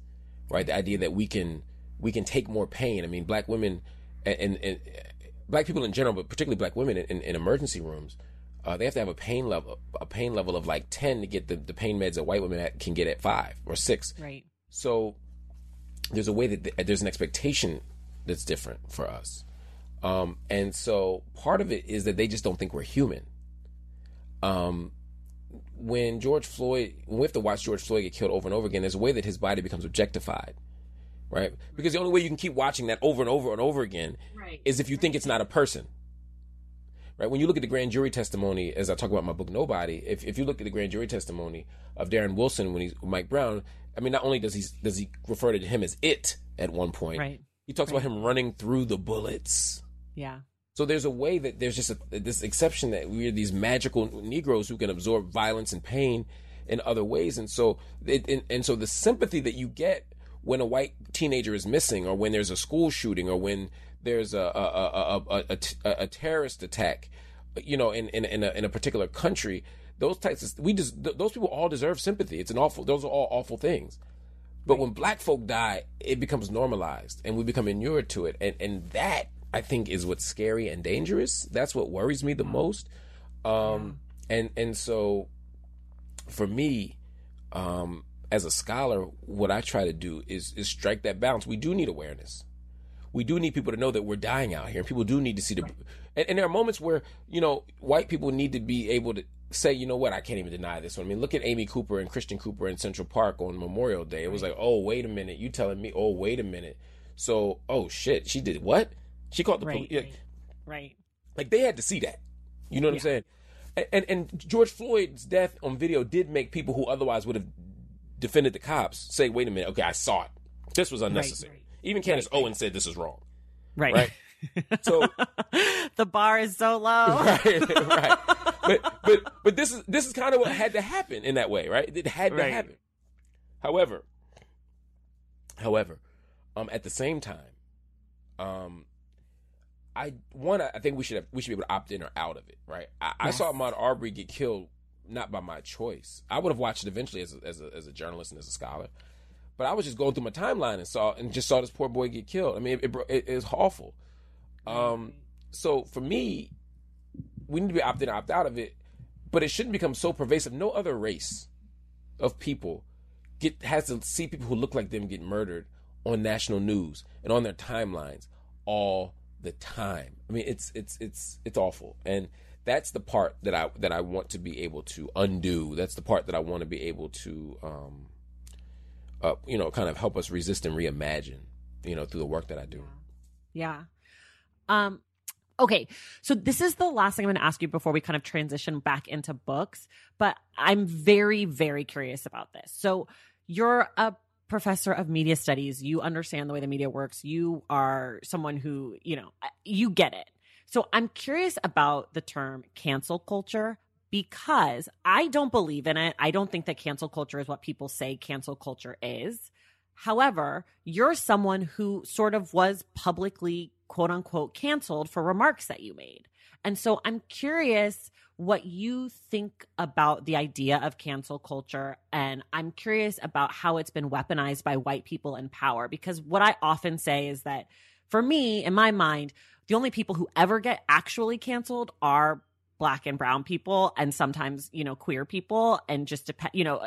right? The idea that we can we can take more pain. I mean, black women and, and, and black people in general, but particularly black women in, in emergency rooms, uh, they have to have a pain level a pain level of like ten to get the, the pain meds that white women at- can get at five or six. Right. So there's a way that th- there's an expectation that's different for us. Um, and so part of it is that they just don't think we're human. Um, when George Floyd, when we have to watch George Floyd get killed over and over again, there's a way that his body becomes objectified, right? Because the only way you can keep watching that over and over and over again Right. is if you think it's not a person. Right? When you look at the grand jury testimony, as I talk about my book Nobody, if, if you look at the grand jury testimony of Darren Wilson when he's Mike Brown, I mean, not only does he does he refer to him as it at one point, Right. he talks about him running through the bullets. Yeah. So there's a way that there's just a, this exception that we're these magical Negroes who can absorb violence and pain in other ways, and so it, and, and so the sympathy that you get when a white teenager is missing, or when there's a school shooting, or when there's a a, a, a, a, terrorist attack, you know, in in in a, in a particular country, those types of we just th- those people all deserve sympathy. It's an awful; those are all awful things. But when black folk die, it becomes normalized and we become inured to it. And and that I think is what's scary and dangerous. That's what worries me the most. Um and and so for me, um, as a scholar, what I try to do is is strike that balance. We do need awareness. We do need people to know that we're dying out here. And People do need to see the and, and there are moments where, you know, white people need to be able to say, you know what, I can't even deny this one. I mean, look at Amy Cooper and Christian Cooper in Central Park on Memorial Day. It was like, oh, wait a minute. You telling me, oh, wait a minute. So, oh shit, she did what? She called the Right. police. Right. right. Like they had to see that. You know what I'm saying? And, and and George Floyd's death on video did make people who otherwise would have defended the cops say, "Wait a minute, okay, I saw it. This was unnecessary." Even Candace Owen said this is wrong. Right. Right. So the bar is so low. right, right. But but but this is this is kind of what had to happen in that way, right? It had to Right. happen. However, however, um, at the same time, um, I one I think we should have we should be able to opt in or out of it, right? I, I saw Ahmaud Arbery get killed not by my choice. I would have watched it eventually as a, as a as a journalist and as a scholar, but I was just going through my timeline and saw and just saw this poor boy get killed. I mean, it, it, it is awful. Um, so for me, we need to be opt in opt out of it, but it shouldn't become so pervasive. No other race of people get has to see people who look like them get murdered on national news and on their timelines all the time. I mean, it's it's it's it's awful, and that's the part that I that I want to be able to undo. That's the part that I want to be able to, um, uh, you know, kind of help us resist and reimagine, you know, through the work that I do. Yeah. Um okay, so this is the last thing I'm going to ask you before we kind of transition back into books, but I'm very very curious about this. So you're a professor of media studies. You understand the way the media works. You are someone who, you know, you get it. So I'm curious about the term cancel culture because I don't believe in it. I don't think that cancel culture is what people say cancel culture is. However, you're someone who sort of was publicly quote unquote canceled for remarks that you made. And so I'm curious what you think about the idea of cancel culture. And I'm curious about how it's been weaponized by white people in power. Because what I often say is that for me, in my mind, the only people who ever get actually canceled are black and brown people and sometimes, you know, queer people and just depend, you know,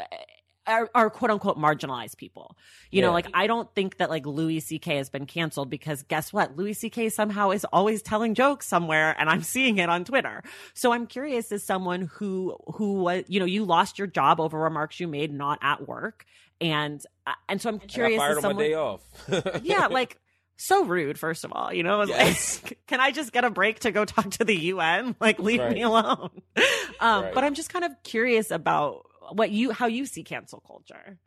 are, are, quote unquote marginalized people. You yeah. know, like I don't think that like Louis C.K. has been canceled because guess what? Louis C.K. somehow is always telling jokes somewhere and I'm seeing it on Twitter. So I'm curious as someone who, who was, you know, you lost your job over remarks you made not at work. And, uh, and so I'm curious. I fired as someone, my day off. yeah. Like, so rude first of all you know yes. like can i just get a break to go talk to the un like leave right. me alone um, right. but i'm just kind of curious about what you how you see cancel culture.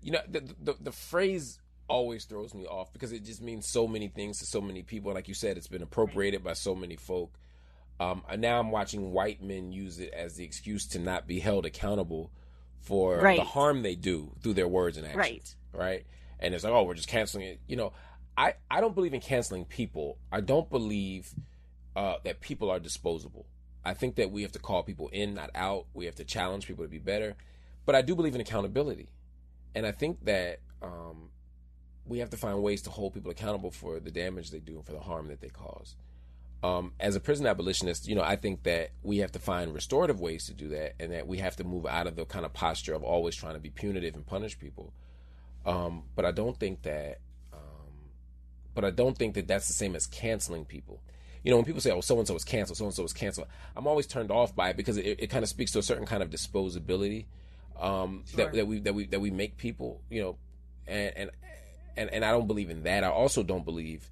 You know, the, the the phrase always throws me off because it just means so many things to so many people. Like you said, it's been appropriated by so many folk. Um, and now I'm watching white men use it as the excuse to not be held accountable for the harm they do through their words and actions. Right. Right. And it's like, oh, we're just canceling it. You know, I, I don't believe in canceling people. I don't believe uh, that people are disposable. I think that we have to call people in, not out. We have to challenge people to be better. But I do believe in accountability. And I think that um, we have to find ways to hold people accountable for the damage they do and for the harm that they cause. Um, as a prison abolitionist, you know, I think that we have to find restorative ways to do that, and that we have to move out of the kind of posture of always trying to be punitive and punish people. Um, but I don't think that, but I don't think that that's the same as canceling people you know, when people say, "Oh, so and so is canceled," so and so is canceled, I'm always turned off by it because it, it kind of speaks to a certain kind of disposability um, sure. that, that we that we that we make people, you know, and and and, and I don't believe in that. I also don't believe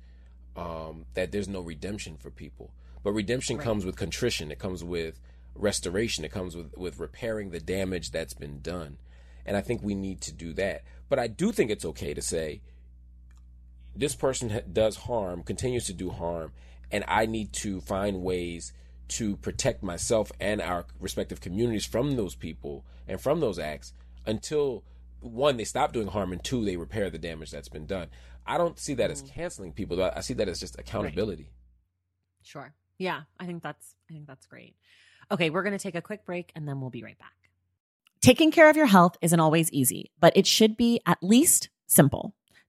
um, that there's no redemption for people, but redemption right. comes with contrition. It comes with restoration. It comes with with repairing the damage that's been done, and I think we need to do that. But I do think it's okay to say this person does harm, continues to do harm, and I need to find ways to protect myself and our respective communities from those people and from those acts until one they stop doing harm and two they repair the damage that's been done. I don't see that mm. as canceling people. I see that as just accountability. Right. Sure. Yeah, I think that's I think that's great. Okay, we're going to take a quick break and then we'll be right back. Taking care of your health isn't always easy, but it should be at least simple.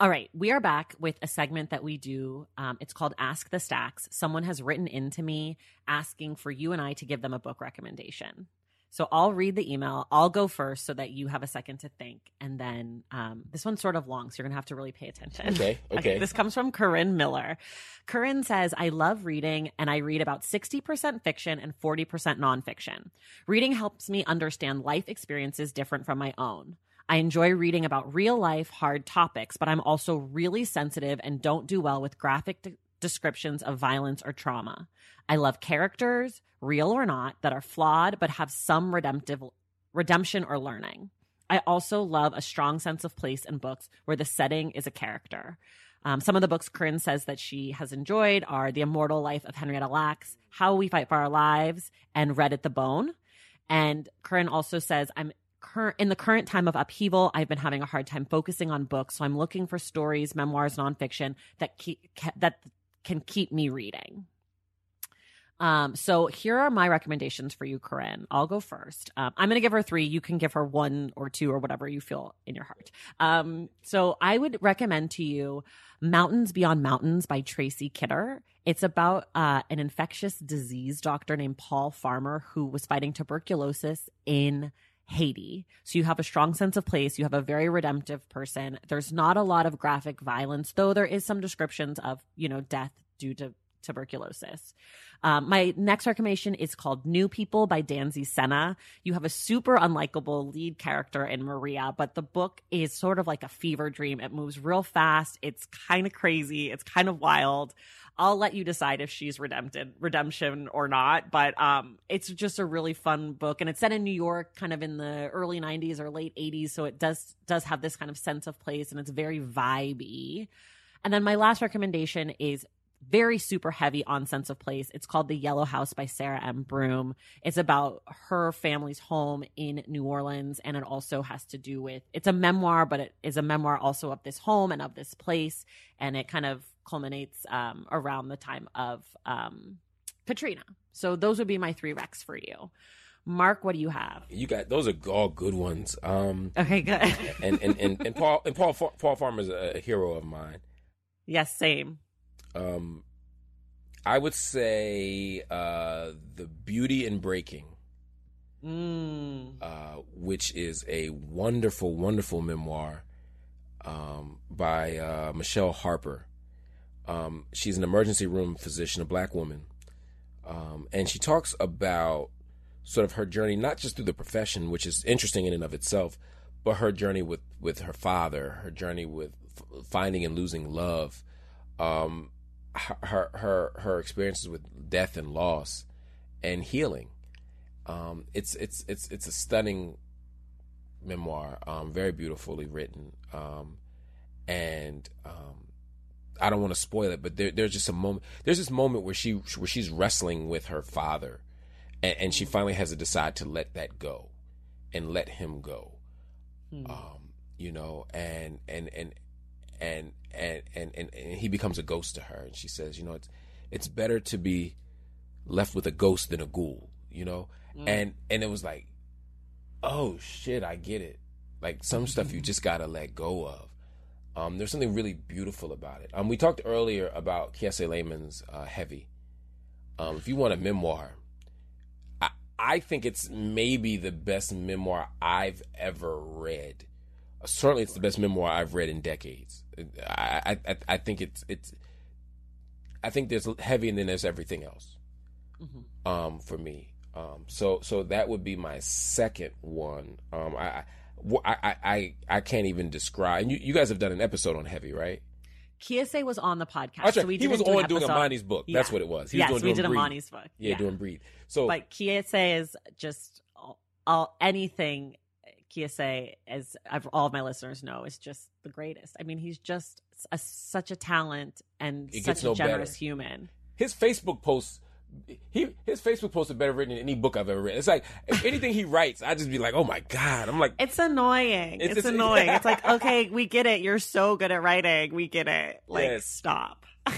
All right, we are back with a segment that we do. Um, it's called Ask the Stacks. Someone has written into me asking for you and I to give them a book recommendation. So I'll read the email. I'll go first so that you have a second to think. And then um, this one's sort of long, so you're going to have to really pay attention. Okay, okay. This comes from Corinne Miller. Corinne says, I love reading and I read about 60% fiction and 40% nonfiction. Reading helps me understand life experiences different from my own. I enjoy reading about real life, hard topics, but I'm also really sensitive and don't do well with graphic de- descriptions of violence or trauma. I love characters, real or not, that are flawed but have some redemptive redemption or learning. I also love a strong sense of place in books where the setting is a character. Um, some of the books Corinne says that she has enjoyed are The Immortal Life of Henrietta Lacks, How We Fight for Our Lives, and Red at the Bone. And Corinne also says, I'm current in the current time of upheaval, I've been having a hard time focusing on books, so I'm looking for stories, memoirs, nonfiction that keep, that can keep me reading. Um, so here are my recommendations for you, Corinne. I'll go first. Um, I'm going to give her three. You can give her one or two or whatever you feel in your heart. Um, so I would recommend to you Mountains Beyond Mountains by Tracy Kidder. It's about uh, an infectious disease doctor named Paul Farmer who was fighting tuberculosis in Haiti. So you have a strong sense of place. You have a very redemptive person. There's not a lot of graphic violence, though there is some descriptions of, you know, death due to tuberculosis. Um, my next recommendation is called New People by Danzy Senna. You have a super unlikable lead character in Maria, but the book is sort of like a fever dream. It moves real fast. It's kind of crazy. It's kind of wild. I'll let you decide if she's redempted, redemption or not. But um, it's just a really fun book, and it's set in New York, kind of in the early '90s or late '80s. So it does does have this kind of sense of place, and it's very vibey. And then my last recommendation is very super heavy on sense of place. It's called The Yellow House by Sarah M. Broom. It's about her family's home in New Orleans, and it also has to do with it's a memoir, but it is a memoir also of this home and of this place, and it kind of culminates um, around the time of um, Katrina. So those would be my three recs for you. Marc, what do you have? You got those are all good ones. Um, okay, good. and, and and and Paul and Paul Paul Farmer is a hero of mine. Yes, same. Um, I would say uh, the Beauty in Breaking, mm. uh, which is a wonderful, wonderful memoir um, by uh, Michele Harper. Um, she's an emergency room physician, a black woman, um, and she talks about sort of her journey, not just through the profession, which is interesting in and of itself, but her journey with with her father, her journey with f- finding and losing love. Um, her her her experiences with death and loss and healing. Um, it's it's it's it's a stunning memoir, um, very beautifully written, um, and um, I don't want to spoil it, but there, there's just a moment. There's this moment where she where she's wrestling with her father, and, and she finally has to decide to let that go, and let him go. Um, you know, and and and and and, and and and he becomes a ghost to her. And she says you know it's it's better to be left with a ghost than a ghoul you know? Mm. and and it was like oh shit i get it. Like some stuff you just gotta let go of. Um, there's something really beautiful about it. Um, we talked earlier about Kiese Laymon's uh, heavy. Um, if you want a memoir I, I think it's maybe the best memoir i've ever read certainly it's the best memoir I've read in decades. I I, I think it's it's I think there's heavy and then there's everything else. Mm-hmm. Um, for me, um, so so that would be my second one. Um, I, I I I can't even describe. And you you guys have done an episode on heavy, right? Kiese was on the podcast. Right. So we he was on doing. Imani's book. That's what it was. He yes, was we doing, did. Imani's book. Yeah, doing breathe. So but Kiese is just all, all anything Kiese, as I've, all of my listeners know, is just the greatest. I mean, he's just a, such a talent and It such a no generous better. human. his Facebook posts. He his Facebook posts are better written than any book I've ever read. It's like anything he writes, I just be like, oh my god. I'm like, It's annoying. It's It's, annoying. It's like, okay, we get it. You're so good at writing. We get it. Like, Yes. stop.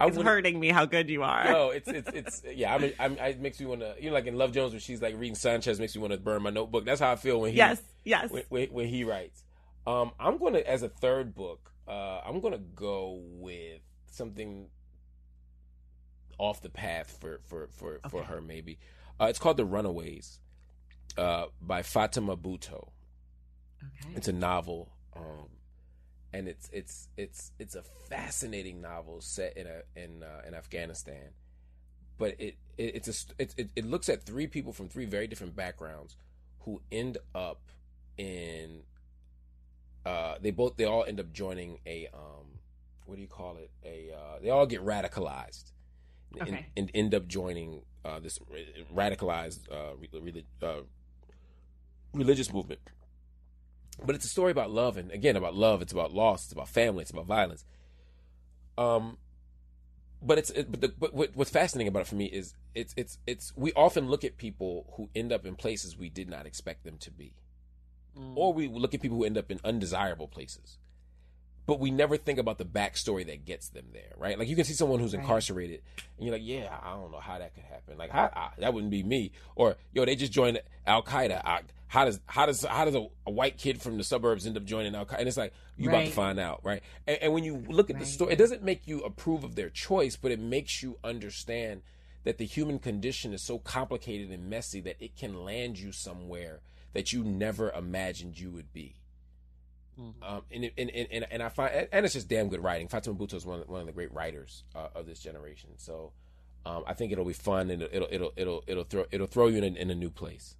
It's hurting me how good you are. No, it's it's it's yeah. I mean, I'm, it makes me want to. You know, like in Love Jones, when she's like reading Sanchez, makes me want to burn my notebook. That's how I feel when he yes, yes. when, when, when he writes. Um, I'm gonna as a third book. Uh, I'm gonna go with something off the path for for for for her maybe. Uh, it's called The Runaways, uh, by Fatima Bhutto. Okay. It's a novel, um, and it's it's it's it's a fascinating novel set in a in uh, in Afghanistan. But it, it it's a it, it it looks at three people from three very different backgrounds who end up in. Uh, they both they all end up joining a um, what do you call it? A uh, they all get radicalized, and, Okay. and end up joining uh, this radicalized uh, re- re- uh, religious movement but it's a story about love and again about love it's about loss it's about family it's about violence. Um but it's it, but, the, but what, what's fascinating about it for me is it's it's it's we often look at people who end up in places we did not expect them to be. Or we look at people who end up in undesirable places but we never think about the backstory that gets them there right? Like you can see someone who's Right. incarcerated and you're like yeah i don't know how that could happen. Like how, I, that wouldn't be me. Or yo they just joined al-qaeda. How does how does how does a, a white kid from the suburbs end up joining al-qaeda? And it's like you about to find out right? And, and when you look at the story it doesn't make you approve of their choice but it makes you understand that the human condition is so complicated and messy that it can land you somewhere that you never imagined you would be um, and, and, and, and, and I find, and it's just damn good writing. Fatima Bhutto is one of, one of the great writers uh, of this generation. So um, I think it'll be fun and it'll it'll it'll it'll throw it'll throw you in a, in a new place.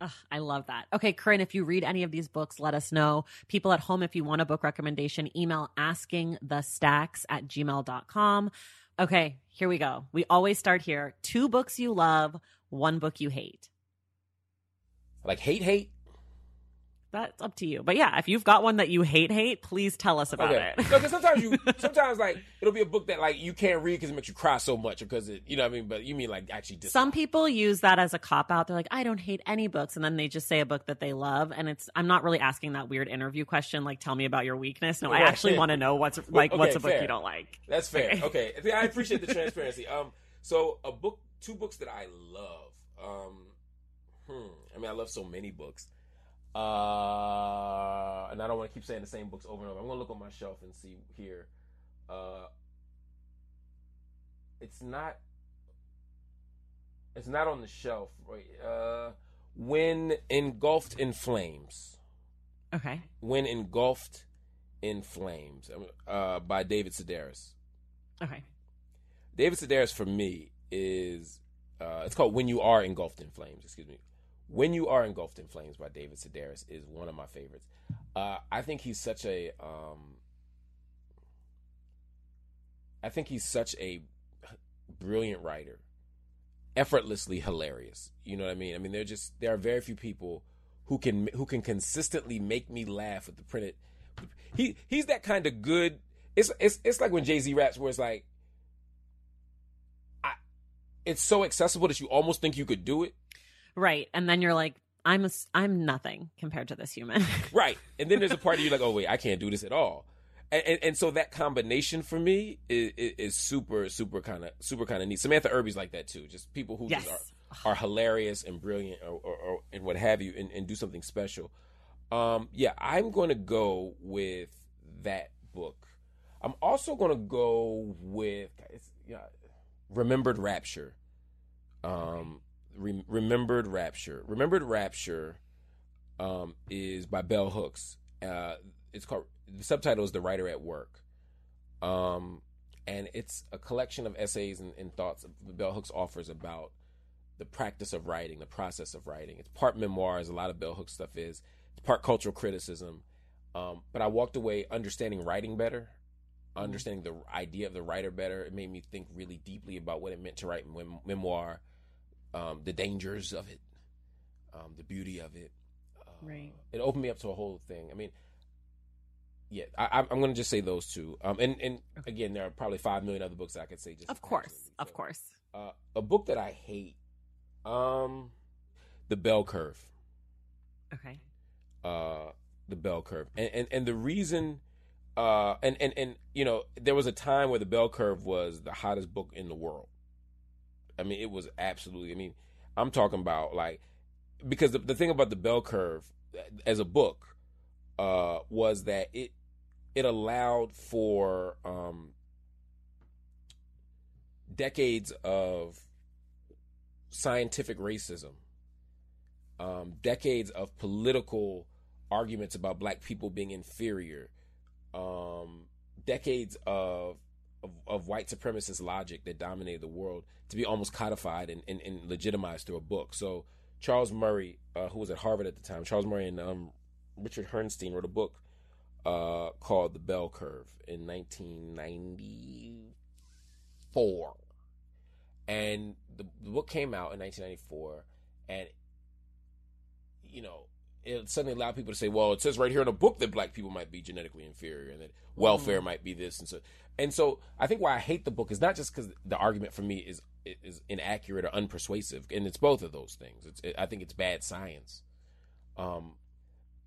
Ugh, I love that. Okay, Corinne, if you read any of these books, let us know. People at home, if you want a book recommendation, email asking the stacks at gmail.com. Okay, here we go. We always start here. Two books you love, one book you hate. Like hate hate. That's up to you. But yeah, if you've got one that you hate, hate, please tell us about Okay. it. No, because sometimes you sometimes like it'll be a book that like you can't read because it makes you cry so much because it you know what I mean. But you mean like actually dis- Some people use that as a cop out. They're like, I don't hate any books. And then they just say a book that they love. And it's, I'm not really asking that weird interview question, like, tell me about your weakness. No, I actually want to know what's, like, okay, what's a book fair. you don't like. That's fair. Okay. Okay. I appreciate the transparency. Um, so a book, two books that I love. Um, hmm. I mean, I love so many books. Uh, and I don't want to keep saying the same books over and over. I'm gonna look on my shelf and see here. Uh, it's not. It's not on the shelf. Right. Uh, when engulfed in flames Okay. when engulfed in flames uh, by david sedaris Okay. david sedaris for me is uh, it's called when you are engulfed in flames excuse me when you are engulfed in flames by david sedaris is one of my favorites. Uh, i think he's such a um, i think he's such a brilliant writer. Effortlessly hilarious. You know what i mean? I mean there just there are very few people who can who can consistently make me laugh with the printed he he's that kind of good it's it's it's like when Jay-Z raps where it's like I it's so accessible that you almost think you could do it Right. And then you're like, I'm a, I'm nothing compared to this human. right. And then there's a part of you like oh wait I can't do this at all. And and, and so that combination for me is, is, is super super kind of super kind of neat. Samantha Irby's like that too. Just people who yes. just are are hilarious and brilliant or, or, or and what have you and, and do something special. Um yeah i'm going to go with that book. I'm also going to go with it's, yeah, remembered rapture. Um Re- remembered rapture remembered rapture um is by bell hooks uh it's called the subtitle is the writer at work um and it's a collection of essays and, and thoughts bell hooks offers about the practice of writing, the process of writing. It's part memoirs, a lot of Bell Hooks stuff is. It's part cultural criticism. Um, but I walked away understanding writing better understanding the idea of the writer better. It made me think really deeply about what it meant to write mem- memoir, um, the dangers of it, um, the beauty of it. Uh, Right. It opened me up to a whole thing. I mean, yeah, I, I'm going to just say those two. Um, and and again, there are probably five million other books I could say. Just Of course. Of course. Uh, a book that I hate, um, The Bell Curve Okay. uh the bell curve and and, and the reason uh and, and and you know there was a time where the bell curve was the hottest book in the world i mean it was absolutely i mean i'm talking about like because the, the thing about the bell curve as a book uh was that it it allowed for um decades of scientific racism um, decades of political arguments about black people being inferior, um, decades of, of of white supremacist logic that dominated the world to be almost codified and, and, and legitimized through a book. So Charles Murray, uh, who was at Harvard at the time, Charles Murray and um, Richard Herrnstein wrote a book uh, called The Bell Curve in 1994. And the, the book came out in 1994, and you know, it suddenly allowed people to say, well, it says right here in a book that black people might be genetically inferior and that welfare might be this and so. And so I think why I hate the book is not just because the argument for me is is inaccurate or unpersuasive, and it's both of those things. It's it, I think it's bad science, um,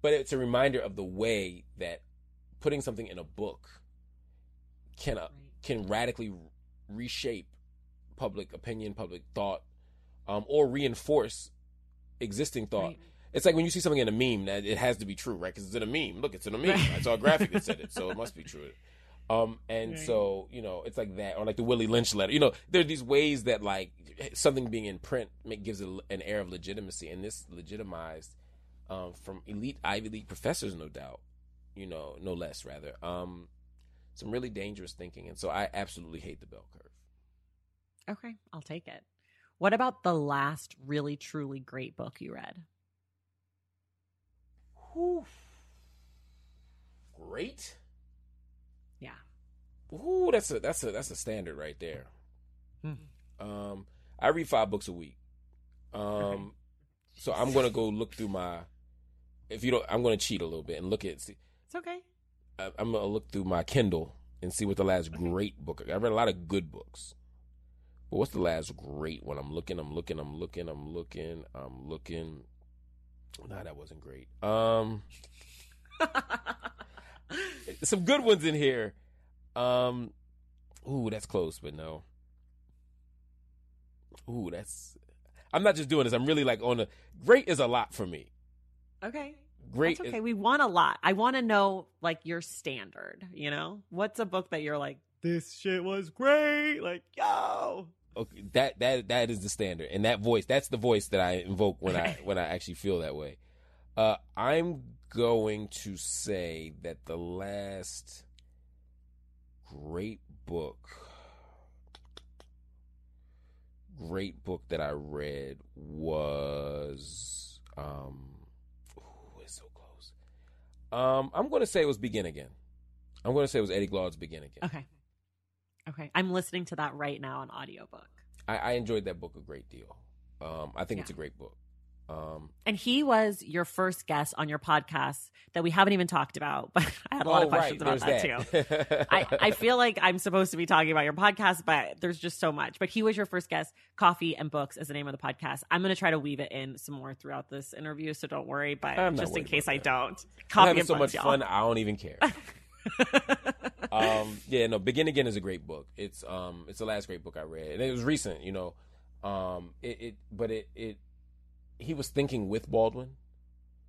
but it's a reminder of the way that putting something in a book can uh, can radically reshape public opinion, public thought, um, or reinforce existing thought. Right. It's like when you see something in a meme that it has to be true, right? Because it's in a meme. Look, it's in a meme. I saw a graphic that said it, so it must be true. Um, and so you know, it's like that, or like the Willie Lynch letter. You know, there are these ways that like something being in print make, gives it an air of legitimacy, and this legitimized um, from elite Ivy League professors, no doubt. You know, no less, rather. Um, some really dangerous thinking, and so I absolutely hate the bell curve. Okay. I'll take it. What about the last really truly great book you read? Whew. Great. Yeah. Ooh, that's a that's a that's a standard right there. Um, I read five books a week. Um, so I'm gonna go look through my. If you don't, I'm gonna cheat a little bit and look at. See, It's okay. I, I'm gonna look through my Kindle and see what the last great book. I read a lot of good books, but what's the last great one? I'm looking. I'm looking. I'm looking. I'm looking. I'm looking. Nah, that wasn't great. Um, some good ones in here. Um, ooh, that's close, but no. Ooh, that's. I'm not just doing this. I'm really like on a. Great is a lot for me. Okay. Great. That's is- okay. We want a lot. I want to know like your standard, you know? What's a book that you're like, this shit was great? Like, yo. okay, that that that is the standard, and that voice. That's the voice that I invoke when I when I actually feel that way. Uh, I'm going to say that the last great book, great book that I read was um, ooh, it's so close. Um, I'm going to say it was Begin Again. I'm going to say it was Eddie Glaude's Begin Again. Okay. Okay. I'm listening to that right now on audiobook. I, I enjoyed that book a great deal. Um, I think it's a great book. Um, And he was your first guest on your podcast that we haven't even talked about, but I had a lot oh, of questions right, about that, there's too. I, I feel like I'm supposed to be talking about your podcast, but there's just so much. But he was your first guest. Coffee and Books is the name of the podcast. I'm going to try to weave it in some more throughout this interview, so don't worry. But I'm just in case I don't, I'm Coffee having and so Books, much y'all. fun. I don't even care. um, yeah, no. Begin Again is a great book. It's um, it's the last great book I read, and it was recent. You know, um, it, it but it it he was thinking with Baldwin.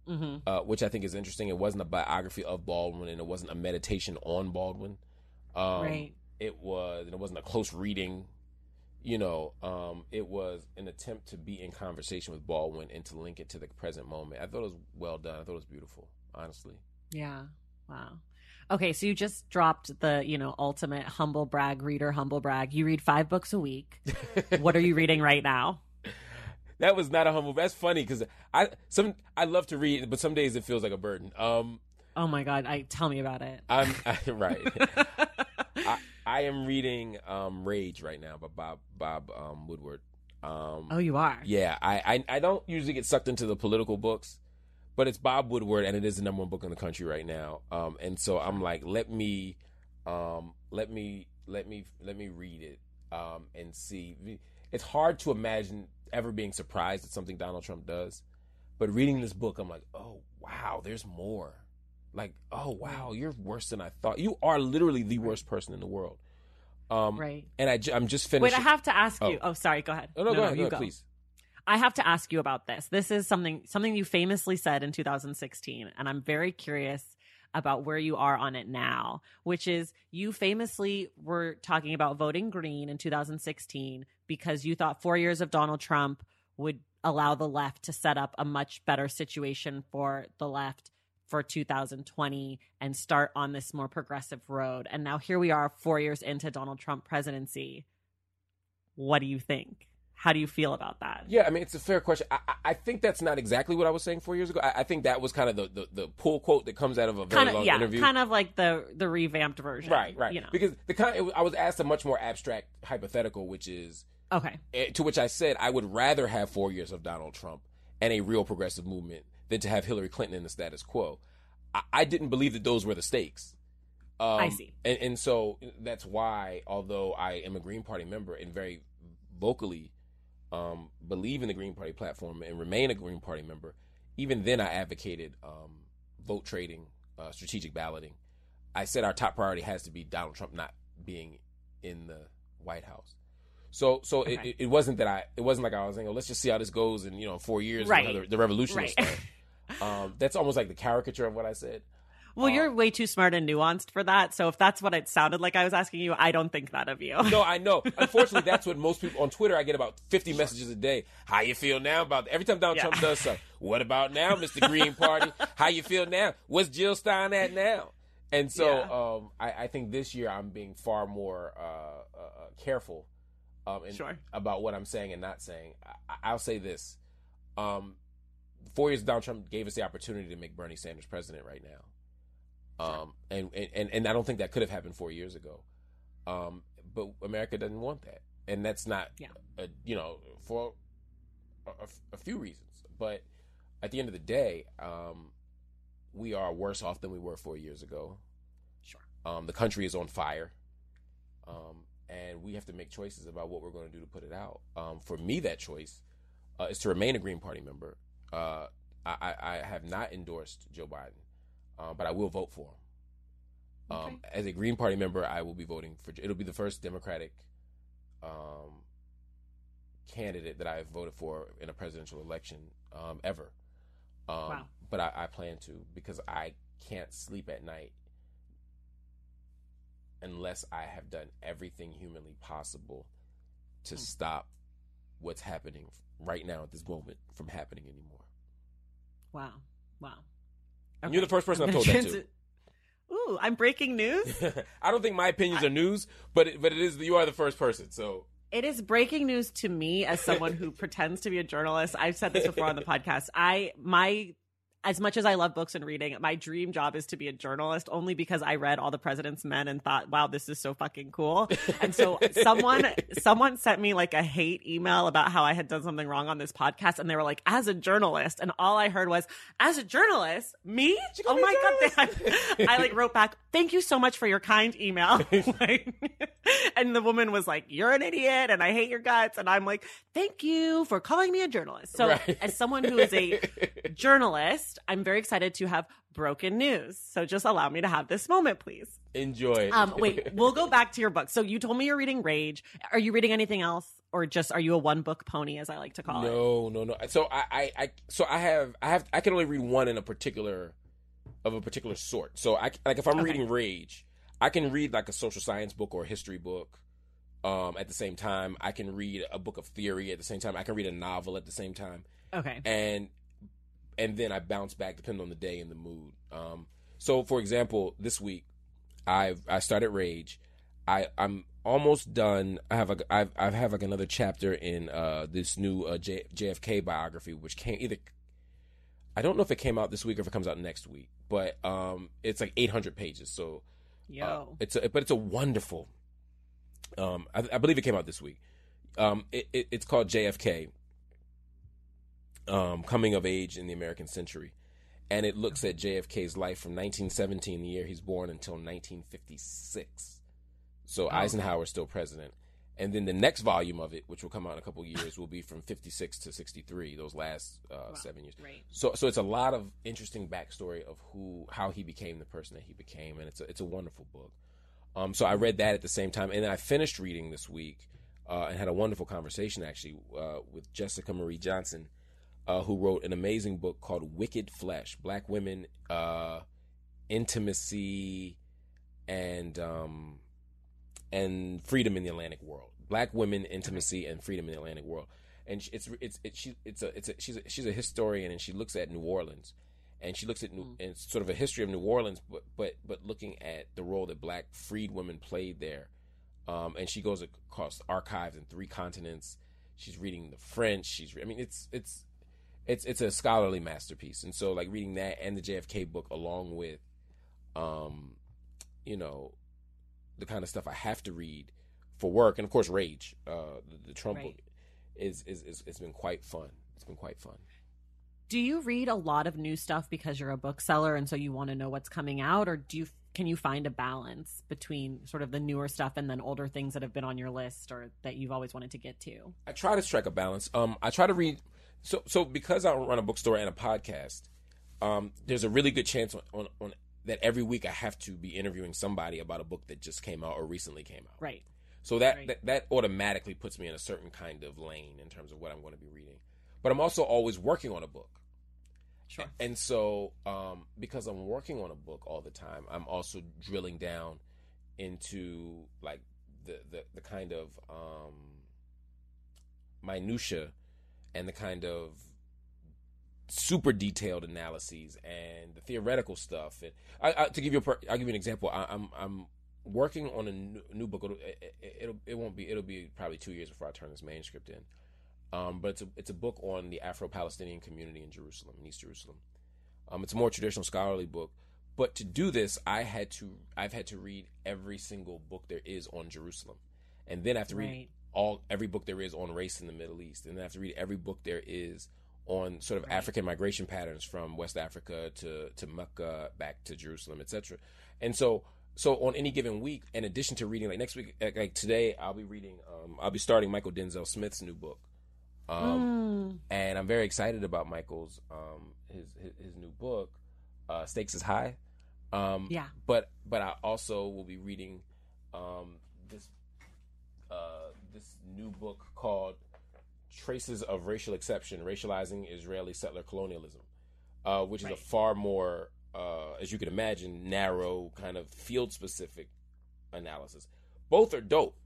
hmm uh, which I think is interesting. It wasn't a biography of Baldwin, and it wasn't a meditation on Baldwin. Um, Right. It was, and it wasn't a close reading. You know, um, it was an attempt to be in conversation with Baldwin and to link it to the present moment. I thought it was well done. I thought it was beautiful, honestly. Yeah. Wow. Okay, so you just dropped the, you know, ultimate humble brag reader, humble brag. You read five books a week. what are you reading right now? That was not a humble. That's funny because I some I love to read, but some days it feels like a burden. Um, Oh my God, I tell me about it. I'm I, right. I am reading um, Rage right now by Bob Bob um, Woodward. Um, Oh, you are. yeah, I, I I don't usually get sucked into the political books, but it's Bob Woodward, and it is the number one book in the country right now. Um, and so I'm like, let me, um, let me let me let me read it, um, and see. It's hard to imagine ever being surprised at something Donald Trump does, but reading this book, I'm like, oh wow, there's more. Like, oh wow, you're worse than I thought. You are literally the worst person in the world. Um, Right. And I, I'm just finished. Wait, I have to ask you. Oh. Oh, sorry. Go ahead. Oh, no, go ahead, go you ahead, please. I have to ask you about this. This is something something you famously said in 2016, and I'm very curious about where you are on it now, which is you famously were talking about voting green in 2016 because you thought 4 years of Donald Trump would allow the left to set up a much better situation for the left for 2020 and start on this more progressive road. And now here we are 4 years into Donald Trump presidency. What do you think? How do you feel about that? Yeah, I mean, it's a fair question. I, I- think that's not exactly what I was saying four years ago. I, I think that was kind of the, the, the pull quote that comes out of a very kind long yeah, interview. kind of like the the revamped version, right, right. You know, Because the kind it I was asked a much more abstract hypothetical, which is okay, eh, to which I said I would rather have four years of Donald Trump and a real progressive movement than to have Hillary Clinton in the status quo. I, I didn't believe that those were the stakes. Um, I see. And, and so that's why, although I am a Green Party member and very vocally um, believe in the Green Party platform and remain a Green Party member, even then I advocated um, vote trading, uh, strategic balloting. I said our top priority has to be Donald Trump not being in the White House. So, so it, Okay. it, it wasn't that I, it wasn't like I was saying, oh, let's just see how this goes in, you know, four years, Right. the, the revolution Right. um, that's almost like the caricature of what I said. Well, you're way too smart and nuanced for that. So if that's what it sounded like I was asking you, I don't think that of you. No, I know. Unfortunately, that's what most people on Twitter. I get about fifty messages a day. How you feel now about every time Donald Yeah. Trump does something? What about now, Mr. Green Party? How you feel now? What's Jill Stein at now? And so, Yeah. um, I, I think this year I'm being far more uh, uh, uh, careful um, Sure. about what I'm saying and not saying. I, I'll say this: um, four years Donald Trump gave us the opportunity to make Bernie Sanders president right now. Um, and, and, and I don't think that could have happened four years ago. Um, but America doesn't want that. And that's not, Yeah. a, you know, for a, a- a few reasons. But at the end of the day, um, we are worse off than we were four years ago. Sure. Um, the country is on fire. Um, and we have to make choices about what we're going to do to put it out. Um, for me, that choice uh, is to remain a Green Party member. Uh, I, I, have not endorsed Joe Biden, uh, but I will vote for him. Um, Okay. As a Green Party member, I will be voting for. It'll be the first Democratic um, candidate that I have voted for in a presidential election um, ever. Um, Wow. But I, I plan to because I can't sleep at night unless I have done everything humanly possible to Hmm. stop what's happening right now at this moment from happening anymore. Wow. Wow. And You're the first person I've told that to. Ooh, I'm breaking news. I don't think my opinions are news, but it, but it is you are the first person. So It is breaking news to me as someone who pretends to be a journalist. I've said this before on the podcast. I my as much as I love books and reading, my dream job is to be a journalist only because I read All the President's Men and thought, wow, this is so fucking cool. And so someone someone sent me like a hate email about how I had done something wrong on this podcast and they were like, as a journalist. And all I heard was, as a journalist, me? Oh my god. I, I like wrote back, thank you so much for your kind email. Like, and the woman was like, You're an idiot and I hate your guts. And I'm like, Thank you for calling me a journalist. So, Right. as someone who is a journalist, I'm very excited to have broken news. So, just allow me to have this moment, please. enjoy. Um, wait, we'll go back to your book. So, you told me you're reading Rage. Are you reading anything else? Or just are you a one book pony, as I like to call it? no, no, no. So I, I, I, so I have, I have, I can only read one in a particular, of a particular sort. So I, like, if I'm Okay. reading Rage, I can read like a social science book or a history book. Um, at the same time, I can read a book of theory. At the same time, I can read a novel. At the same time, Okay. and and then I bounce back depending on the day and the mood. Um, so, for example, this week I I started Rage. I I'm almost done. I have a I've I have like another chapter in uh this new uh, J, JFK biography, which came either. I don't know if it came out this week or if it comes out next week, but um, it's like 800 pages. So Yo. uh, it's a, but it's a wonderful, Um, I, I believe it came out this week. Um, it, it, it's called JFK, um, Coming of Age in the American Century. And it looks at JFK's life from 1917, the year he's born, until 1956. So Eisenhower's still president. And then the next volume of it, which will come out in a couple years, will be from 56 to 63, those last uh, seven years. Right. So, so it's a lot of interesting backstory of who, how he became the person that he became, and it's a, it's a wonderful book. Um, so I read that at the same time, and then I finished reading this week uh, and had a wonderful conversation actually uh, with Jessica Marie Johnson, uh, who wrote an amazing book called Wicked Flesh: Black Women, uh, Intimacy, and um, and Freedom in the Atlantic World. Black Women, Intimacy, and Freedom in the Atlantic World. And it's it's it's she, it's a it's a she's a, she's a historian, and she looks at New Orleans and she looks at New, and it's sort of a history of New Orleans, but but but looking at the role that black freed women played there. Um, and she goes across archives in three continents. She's reading the French. She's I mean it's it's it's it's a scholarly masterpiece. And so like reading that and the JFK book along with, um, you know, the kind of stuff I have to read for work, and of course Rage, uh, the, the Trump Right. book, is, is is it's been quite fun. It's been quite fun. Do you read a lot of new stuff because you're a bookseller and so you want to know what's coming out, or do you can you find a balance between sort of the newer stuff and then older things that have been on your list or that you've always wanted to get to? I try to strike a balance. Um, I try to read. So, so because I run a bookstore and a podcast, um, there's a really good chance on, on, on that every week I have to be interviewing somebody about a book that just came out or recently came out. Right. So that, Right. that that automatically puts me in a certain kind of lane in terms of what I'm going to be reading. But I'm also always working on a book. Sure. And so, um, because I'm working on a book all the time, I'm also drilling down into like the the, the kind of um, minutia and the kind of super detailed analyses and the theoretical stuff. And I, I, to give you a, per, I'll give you an example. I, I'm I'm working on a new, new book. It'll, it, it'll it won't be it'll be probably two years before I turn this manuscript in. Um, but it's a it's a book on the Afro-Palestinian community in Jerusalem, in East Jerusalem. Um, it's a more traditional scholarly book. But to do this, I had to I've had to read every single book there is on Jerusalem, and then I have to read Right. All every book there is on race in the Middle East, and then I have to read every book there is on sort of African migration patterns from West Africa to to Mecca back to Jerusalem, etc. And so so on any given week, in addition to reading like next week, like today, I'll be reading um, I'll be starting Mychal Denzel Smith's new book. Um, and I'm very excited about Mychal's um his his, his new book, uh, Stakes is High. Um, Yeah. But but I also will be reading um this uh new book called Traces of Racial Exception: Racializing Israeli Settler Colonialism, uh, which is a far more uh, as you can imagine narrow kind of field specific analysis. Both are dope.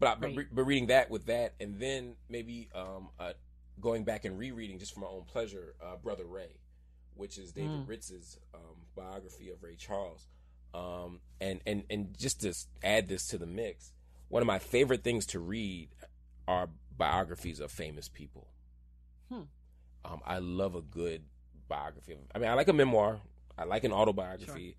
But, I, Right. re- but reading that with that, and then maybe um, uh, going back and rereading just for my own pleasure, uh, Brother Ray, which is David Ritz's um, biography of Ray Charles, um, and and and just to add this to the mix, one of my favorite things to read are biographies of famous people. Hmm. Um, I love a good biography. Of, I mean, I like a memoir. I like an autobiography,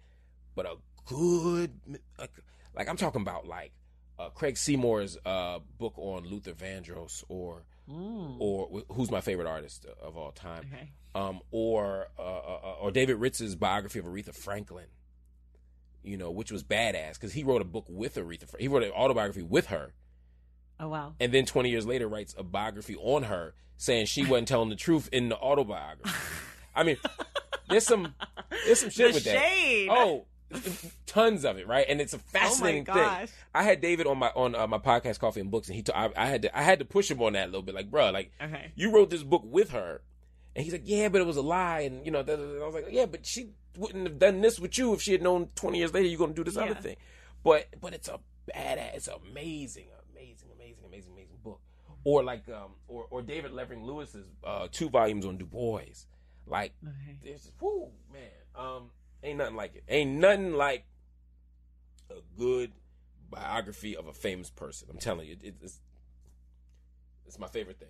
but a good like, like I'm talking about like uh, Craig Seymour's uh, book on Luther Vandross, or or who's my favorite artist of all time, Okay. um, or uh, uh, or David Ritz's biography of Aretha Franklin. You know, which was badass because he wrote a book with Aretha. He wrote an autobiography with her, Oh wow. and then 20 years later writes a biography on her saying she wasn't telling the truth in the autobiography. I mean, there's some there's some shit The with shade. that. Oh, tons of it, right? And it's a fascinating thing. gosh. I had David on my on uh, my podcast Coffee and Books and he t- I, I had to I had to push him on that a little bit like, bro, like Okay. you wrote this book with her. And he's like, "Yeah, but it was a lie." And you know. I was like, "Yeah, but she wouldn't have done this with you if she had known 20 years later you're going to do this other thing." But but it's a badass, it's amazing, amazing, amazing, amazing, amazing book. Or like um or or David Levering Lewis's uh two volumes on Du Bois. Like Okay. there's whoo man, um ain't nothing like it. Ain't nothing like a good biography of a famous person. I'm telling you, it, it's it's my favorite thing.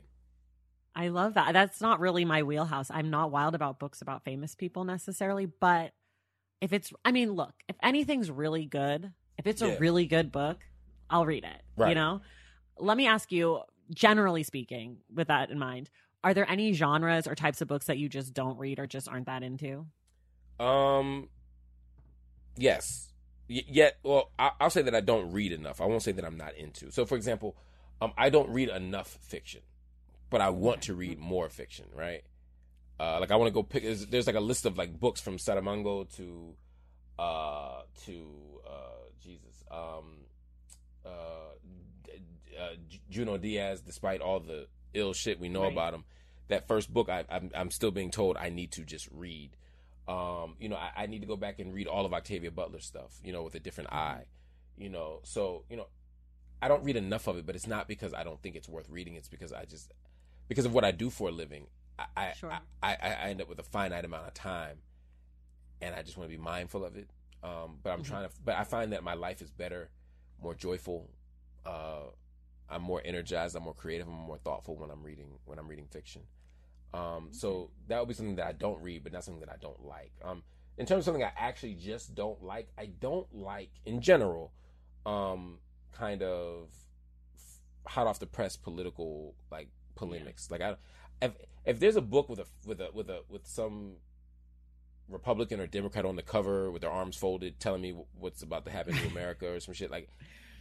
I love that. That's not really my wheelhouse. I'm not wild about books about famous people necessarily, but if it's I mean, look, if anything's really good, if it's Yeah. a really good book, I'll read it. You know? Let me ask you, generally speaking, with that in mind, are there any genres or types of books that you just don't read or just aren't that into? Um, yes. Y- yet, well, I- I'll say that I don't read enough. I won't say that I'm not into. So, for example, um, I don't read enough fiction, but I want to read more fiction. Right? Uh, like I want to go pick. There's, there's like a list of like books from Saramago to, uh, to uh, Jesus, um, uh, uh, Junot Diaz. Despite all the ill shit we know Right. about him, that first book I, I'm, I'm still being told I need to just read. Um, you know, I, I need to go back and read all of Octavia Butler's stuff, you know, with a different eye. You know, so, you know, I don't read enough of it, but it's not because I don't think it's worth reading. It's because I just because of what I do for a living. I I, Sure. I, I, I end up with a finite amount of time and I just want to be mindful of it. Um, but I'm Mhm. trying to but I find that my life is better, more joyful. Uh, I'm more energized, I'm more creative, I'm more thoughtful when I'm reading when I'm reading fiction. Um, so that would be something that I don't read, but not something that I don't like. Um, in terms of something I actually just don't like, I don't like in general, um, kind of hot off the press political like polemics. Like I, if if there's a book with a with a with a with some Republican or Democrat on the cover with their arms folded, telling me what's about to happen to America or some shit like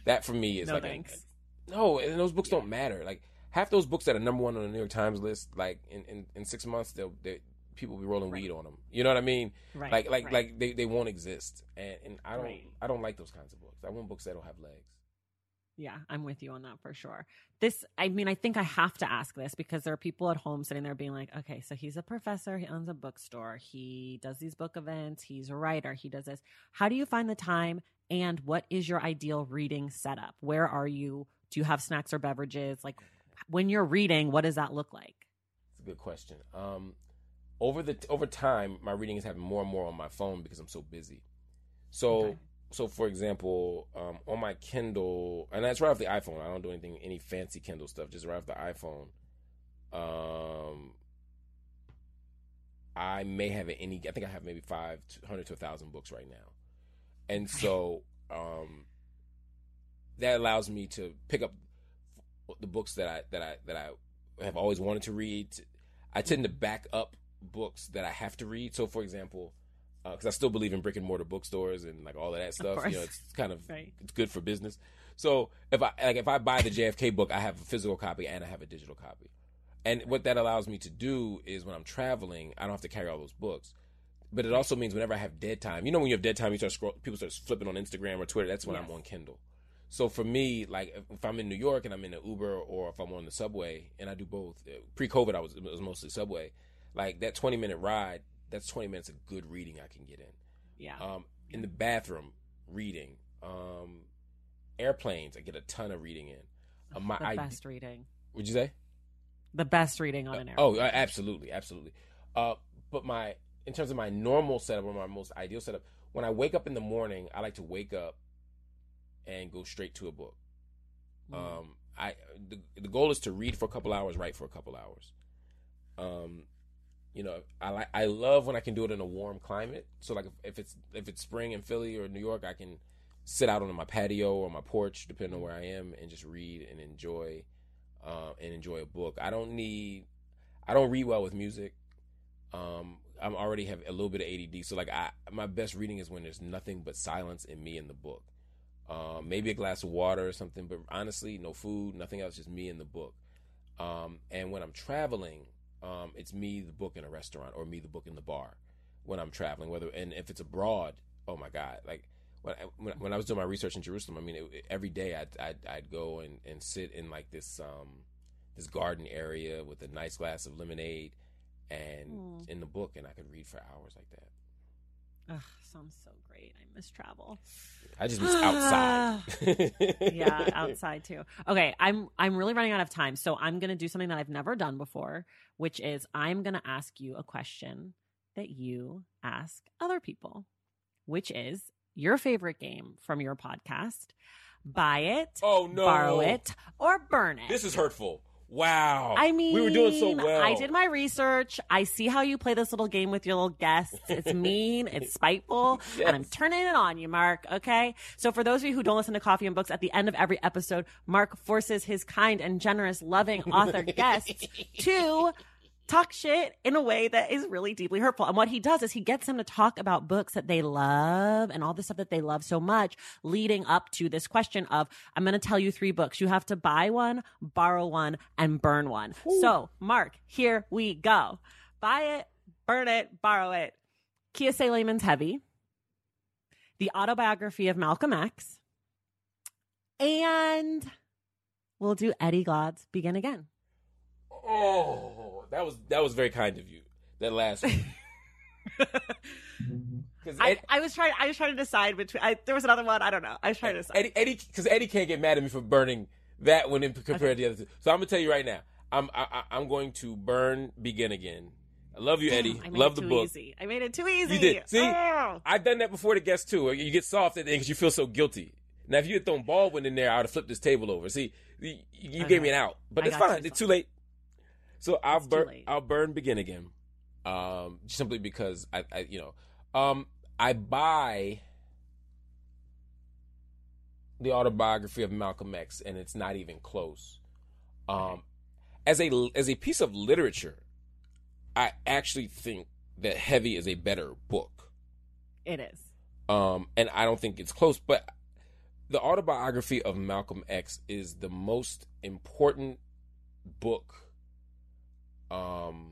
that, for me is no like a- no, and those books don't matter. Like half those books that are number one on the New York Times list, like in, in, in six months, they'll they, people will be rolling Right. weed on them. You know what I mean? right. like like right. like they, they won't exist, and and I don't. I don't like those kinds of books. I want books that don't have legs. Yeah, I'm with you on that for sure. This, I mean, I think I have to ask this because there are people at home sitting there being like, okay, so he's a professor, he owns a bookstore, he does these book events, he's a writer, he does this. How do you find the time and what is your ideal reading setup? Where are you? Do you have snacks or beverages? Like when you're reading, what does that look like? It's a good question. Um, over the over time, my reading is happening more and more on my phone because I'm so busy. So Okay. So for example, um, on my Kindle, and that's right off the iPhone. I don't do anything any fancy Kindle stuff. Just right off the iPhone. Um, I may have any. I think I have maybe five hundred to a thousand books right now, and so um, that allows me to pick up the books that I that I that I have always wanted to read. I tend to back up books that I have to read. So, for example, because I still believe in brick and mortar bookstores and like all of that stuff. course. you know, it's kind of Right. it's good for business. So if I like if I buy the JFK book, I have a physical copy and I have a digital copy. And what that allows me to do is when I'm traveling, I don't have to carry all those books. But it also means whenever I have dead time, you know, when you have dead time, you start scroll, people start flipping on Instagram or Twitter. That's when I'm on Kindle. So for me, like if- I'm in New York and I'm in an Uber or if I'm on the subway, and I do both. uh, Pre-COVID, I was it was mostly subway. Like that 20 minute ride, that's 20 minutes of good reading I can get in. Yeah. Um, in the bathroom, reading. Um, airplanes, I get a ton of reading in. Uh, my the ide- best reading. Would you say? The best reading on an Oh, airplane. uh, absolutely, absolutely. Uh, but my in terms of my normal setup or my most ideal setup, when I wake up in the morning, I like to wake up and go straight to a book. Mm. Um, I the, the goal is to read for a couple hours, write for a couple hours. Um, you know, I like I love when I can do it in a warm climate. So like if, if it's if it's spring in Philly or New York, I can sit out on my patio or my porch, depending on where I am, and just read and enjoy uh, and enjoy a book. I don't need I don't read well with music. Um, I'm already have a little bit of ADD, so like I my best reading is when there's nothing but silence in me in the book. Um, maybe a glass of water or something, but honestly, no food, nothing else, just me in the book. Um, and when I'm traveling, um, it's me, the book in a restaurant, or me, the book in the bar. When I'm traveling, whether and if it's abroad, oh my god, like when I, when, when I was doing my research in Jerusalem, I mean, it, every day I'd, I'd I'd go and and sit in like this um this garden area with a nice glass of lemonade and Mm. in the book, and I could read for hours like that. Ugh, sounds so great. I miss travel. I just miss outside. yeah, outside too. Okay, I'm I'm really running out of time, so I'm going to do something that I've never done before, which is I'm going to ask you a question that you ask other people, which is your favorite game from your podcast. Buy it, Oh no! borrow it, or burn it. This is hurtful. Wow. I mean, we were doing so well. I did my research. I see how you play this little game with your little guests. It's mean, it's spiteful, and I'm turning it on you, Marc. Okay. So for those of you who don't listen to Coffee and Books, at the end of every episode, Marc forces his kind and generous, loving author guests to talk shit in a way that is really deeply hurtful. And what he does is he gets them to talk about books that they love and all the stuff that they love so much, leading up to this question of, I'm going to tell you three books. You have to buy one, borrow one, and burn one. So, Marc, here we go. Buy it, burn it, borrow it. Kiese Laymon's Heavy, the autobiography of Malcolm X, and we'll do Eddie Glaude's Begin Again. Oh, that was that was very kind of you. That last one. Mm-hmm. 'Cause I, Ed- I was trying. I was trying to decide between. I, there was another one. I don't know. I was trying to decide. Eddie, Eddie, because Eddie can't get mad at me for burning that one in compared to the other two. So I'm gonna tell you right now, I'm I, I- I'm going to burn Begin Again. I love you, Eddie. I made love it the too book. easy. I made it too easy. You did. See, Oh. I've done that before to guests too. You get soft at the end because you feel so guilty. Now, if you had thrown Baldwin in there, I would have flipped this table over. See, you, you gave me an out, but I it's got you, fine. it's It's too late. So I'll burn. I'll burn Begin Again, um, simply because I, I, you know, um, I buy the autobiography of Malcolm X, and it's not even close. Um, as a as a piece of literature, I actually think that Heavy is a better book. It is. Um, and I don't think it's close, but the autobiography of Malcolm X is the most important book um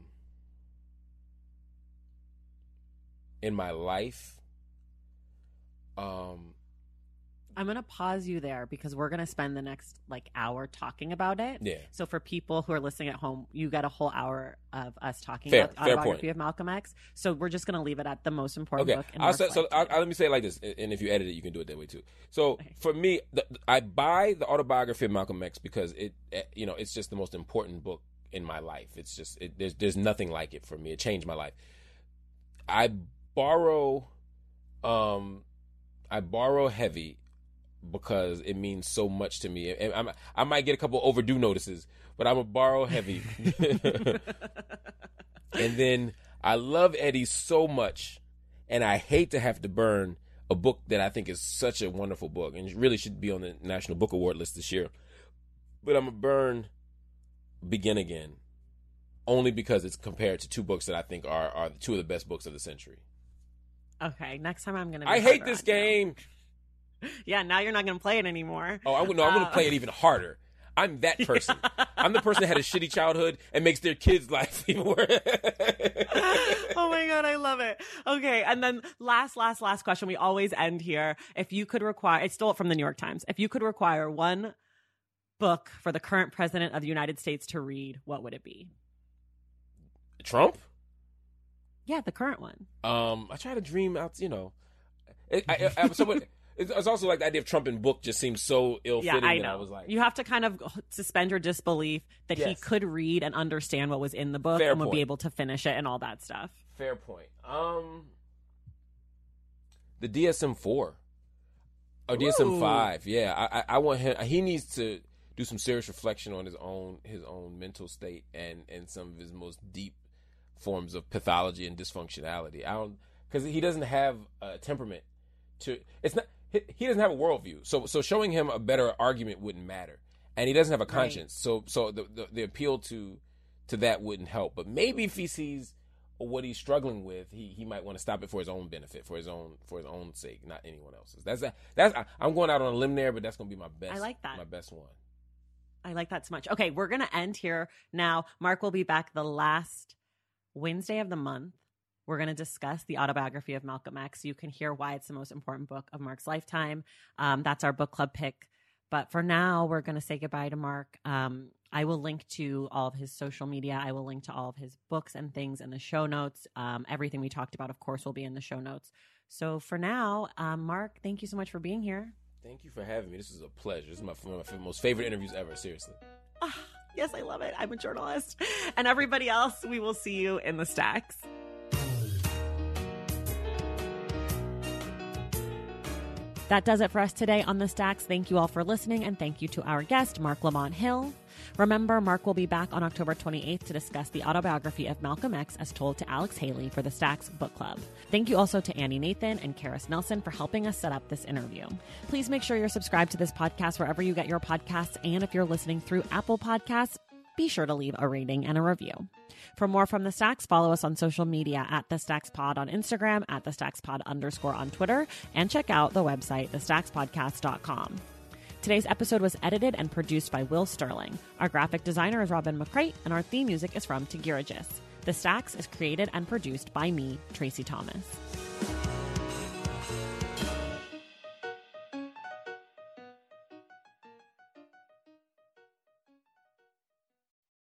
in my life. Um I'm gonna pause you there because we're gonna spend the next like hour talking about it. yeah. So for people who are listening at home, you got a whole hour of us talking Fair- about the autobiography of Malcolm X. So we're just gonna leave it at the most important Okay, book. I'll say, so I'll. I'll- let me say it like this, and if you edit it, you can do it that way too. So Okay. for me, the, I buy the autobiography of Malcolm X because it, eh, you know, it's just the most important book in my life. It's just it, there's there's nothing like it for me. It changed my life. I borrow, um, I borrow heavy because it means so much to me. And I'm, I might get a couple overdue notices, but I'm a borrow heavy. and then I love Eddie so much, and I hate to have to burn a book that I think is such a wonderful book and really should be on the National Book Award list this year. But I'm gonna burn Begin Again only because it's compared to two books that I think are are two of the best books of the century. okay, next time I'm gonna. I hate this you. game. Yeah, now you're not gonna play it anymore. Oh, I would no, I'm gonna Uh, play it even harder. I'm that person. I'm the person that had a shitty childhood and makes their kids' life even worse. oh my god, I love it. Okay, and then last, last, last question. We always end here. If you could require, I stole it from the New York Times. If you could require one book for the current president of the United States to read, what would it be? Trump? Yeah, the current one. Um, I try to dream out. You know, I, I, I, it's, also like the idea of Trump in book just seems so ill fitting. Yeah, I know. I was like, you have to kind of suspend your disbelief that he could read and understand what was in the book Fair and would be able to finish it and all that stuff. fair point. Um, the DSM four, or DSM five. Yeah, I, I, I want him. He needs to do some serious reflection on his own his own mental state and and some of his most deep forms of pathology and dysfunctionality. I don't because he doesn't have a temperament to. It's not. He, he doesn't have a worldview. So so showing him a better argument wouldn't matter, and he doesn't have a conscience. So so the, the the appeal to to that wouldn't help. But maybe if he sees what he's struggling with, he, he might want to stop it for his own benefit, for his own for his own sake, not anyone else's. That's that. that's I- I'm going out on a limb there, but that's going to be my best. I like that. My best one. I like that so much. Okay, we're going to end here now. Marc will be back the last Wednesday of the month. We're going to discuss the autobiography of Malcolm X. You can hear why it's the most important book of Marc's lifetime. Um, that's our book club pick. But for now, we're going to say goodbye to Marc. Um, I will link to all of his social media. I will link to all of his books and things in the show notes. Um, everything we talked about, of course, will be in the show notes. So for now, um, Marc, thank you so much for being here. Thank you for having me. This is a pleasure. This is my, one of my most favorite interviews ever. Seriously. Ah, yes, I love it. I'm a journalist. And everybody else, we will see you in the stacks. That does it for us today on the stacks. Thank you all for listening, and thank you to our guest, Marc Lamont Hill. Remember, Marc will be back on October 28th to discuss the autobiography of Malcolm X as told to Alex Haley for the Stacks Book Club. Thank you also to Annie Nathan and Karis Nelson for helping us set up this interview. Please make sure you're subscribed to this podcast wherever you get your podcasts, and if you're listening through Apple Podcasts, be sure to leave a rating and a review. For more from the Stacks, follow us on social media at the Stacks Pod on Instagram, at the Stacks Pod underscore on Twitter, and check out the website, thestackspodcast.com. Today's episode was edited and produced by Will Sterling. Our graphic designer is Robin McCrate, and our theme music is from Tagirijus. The Stacks is created and produced by me, Traci Thomas.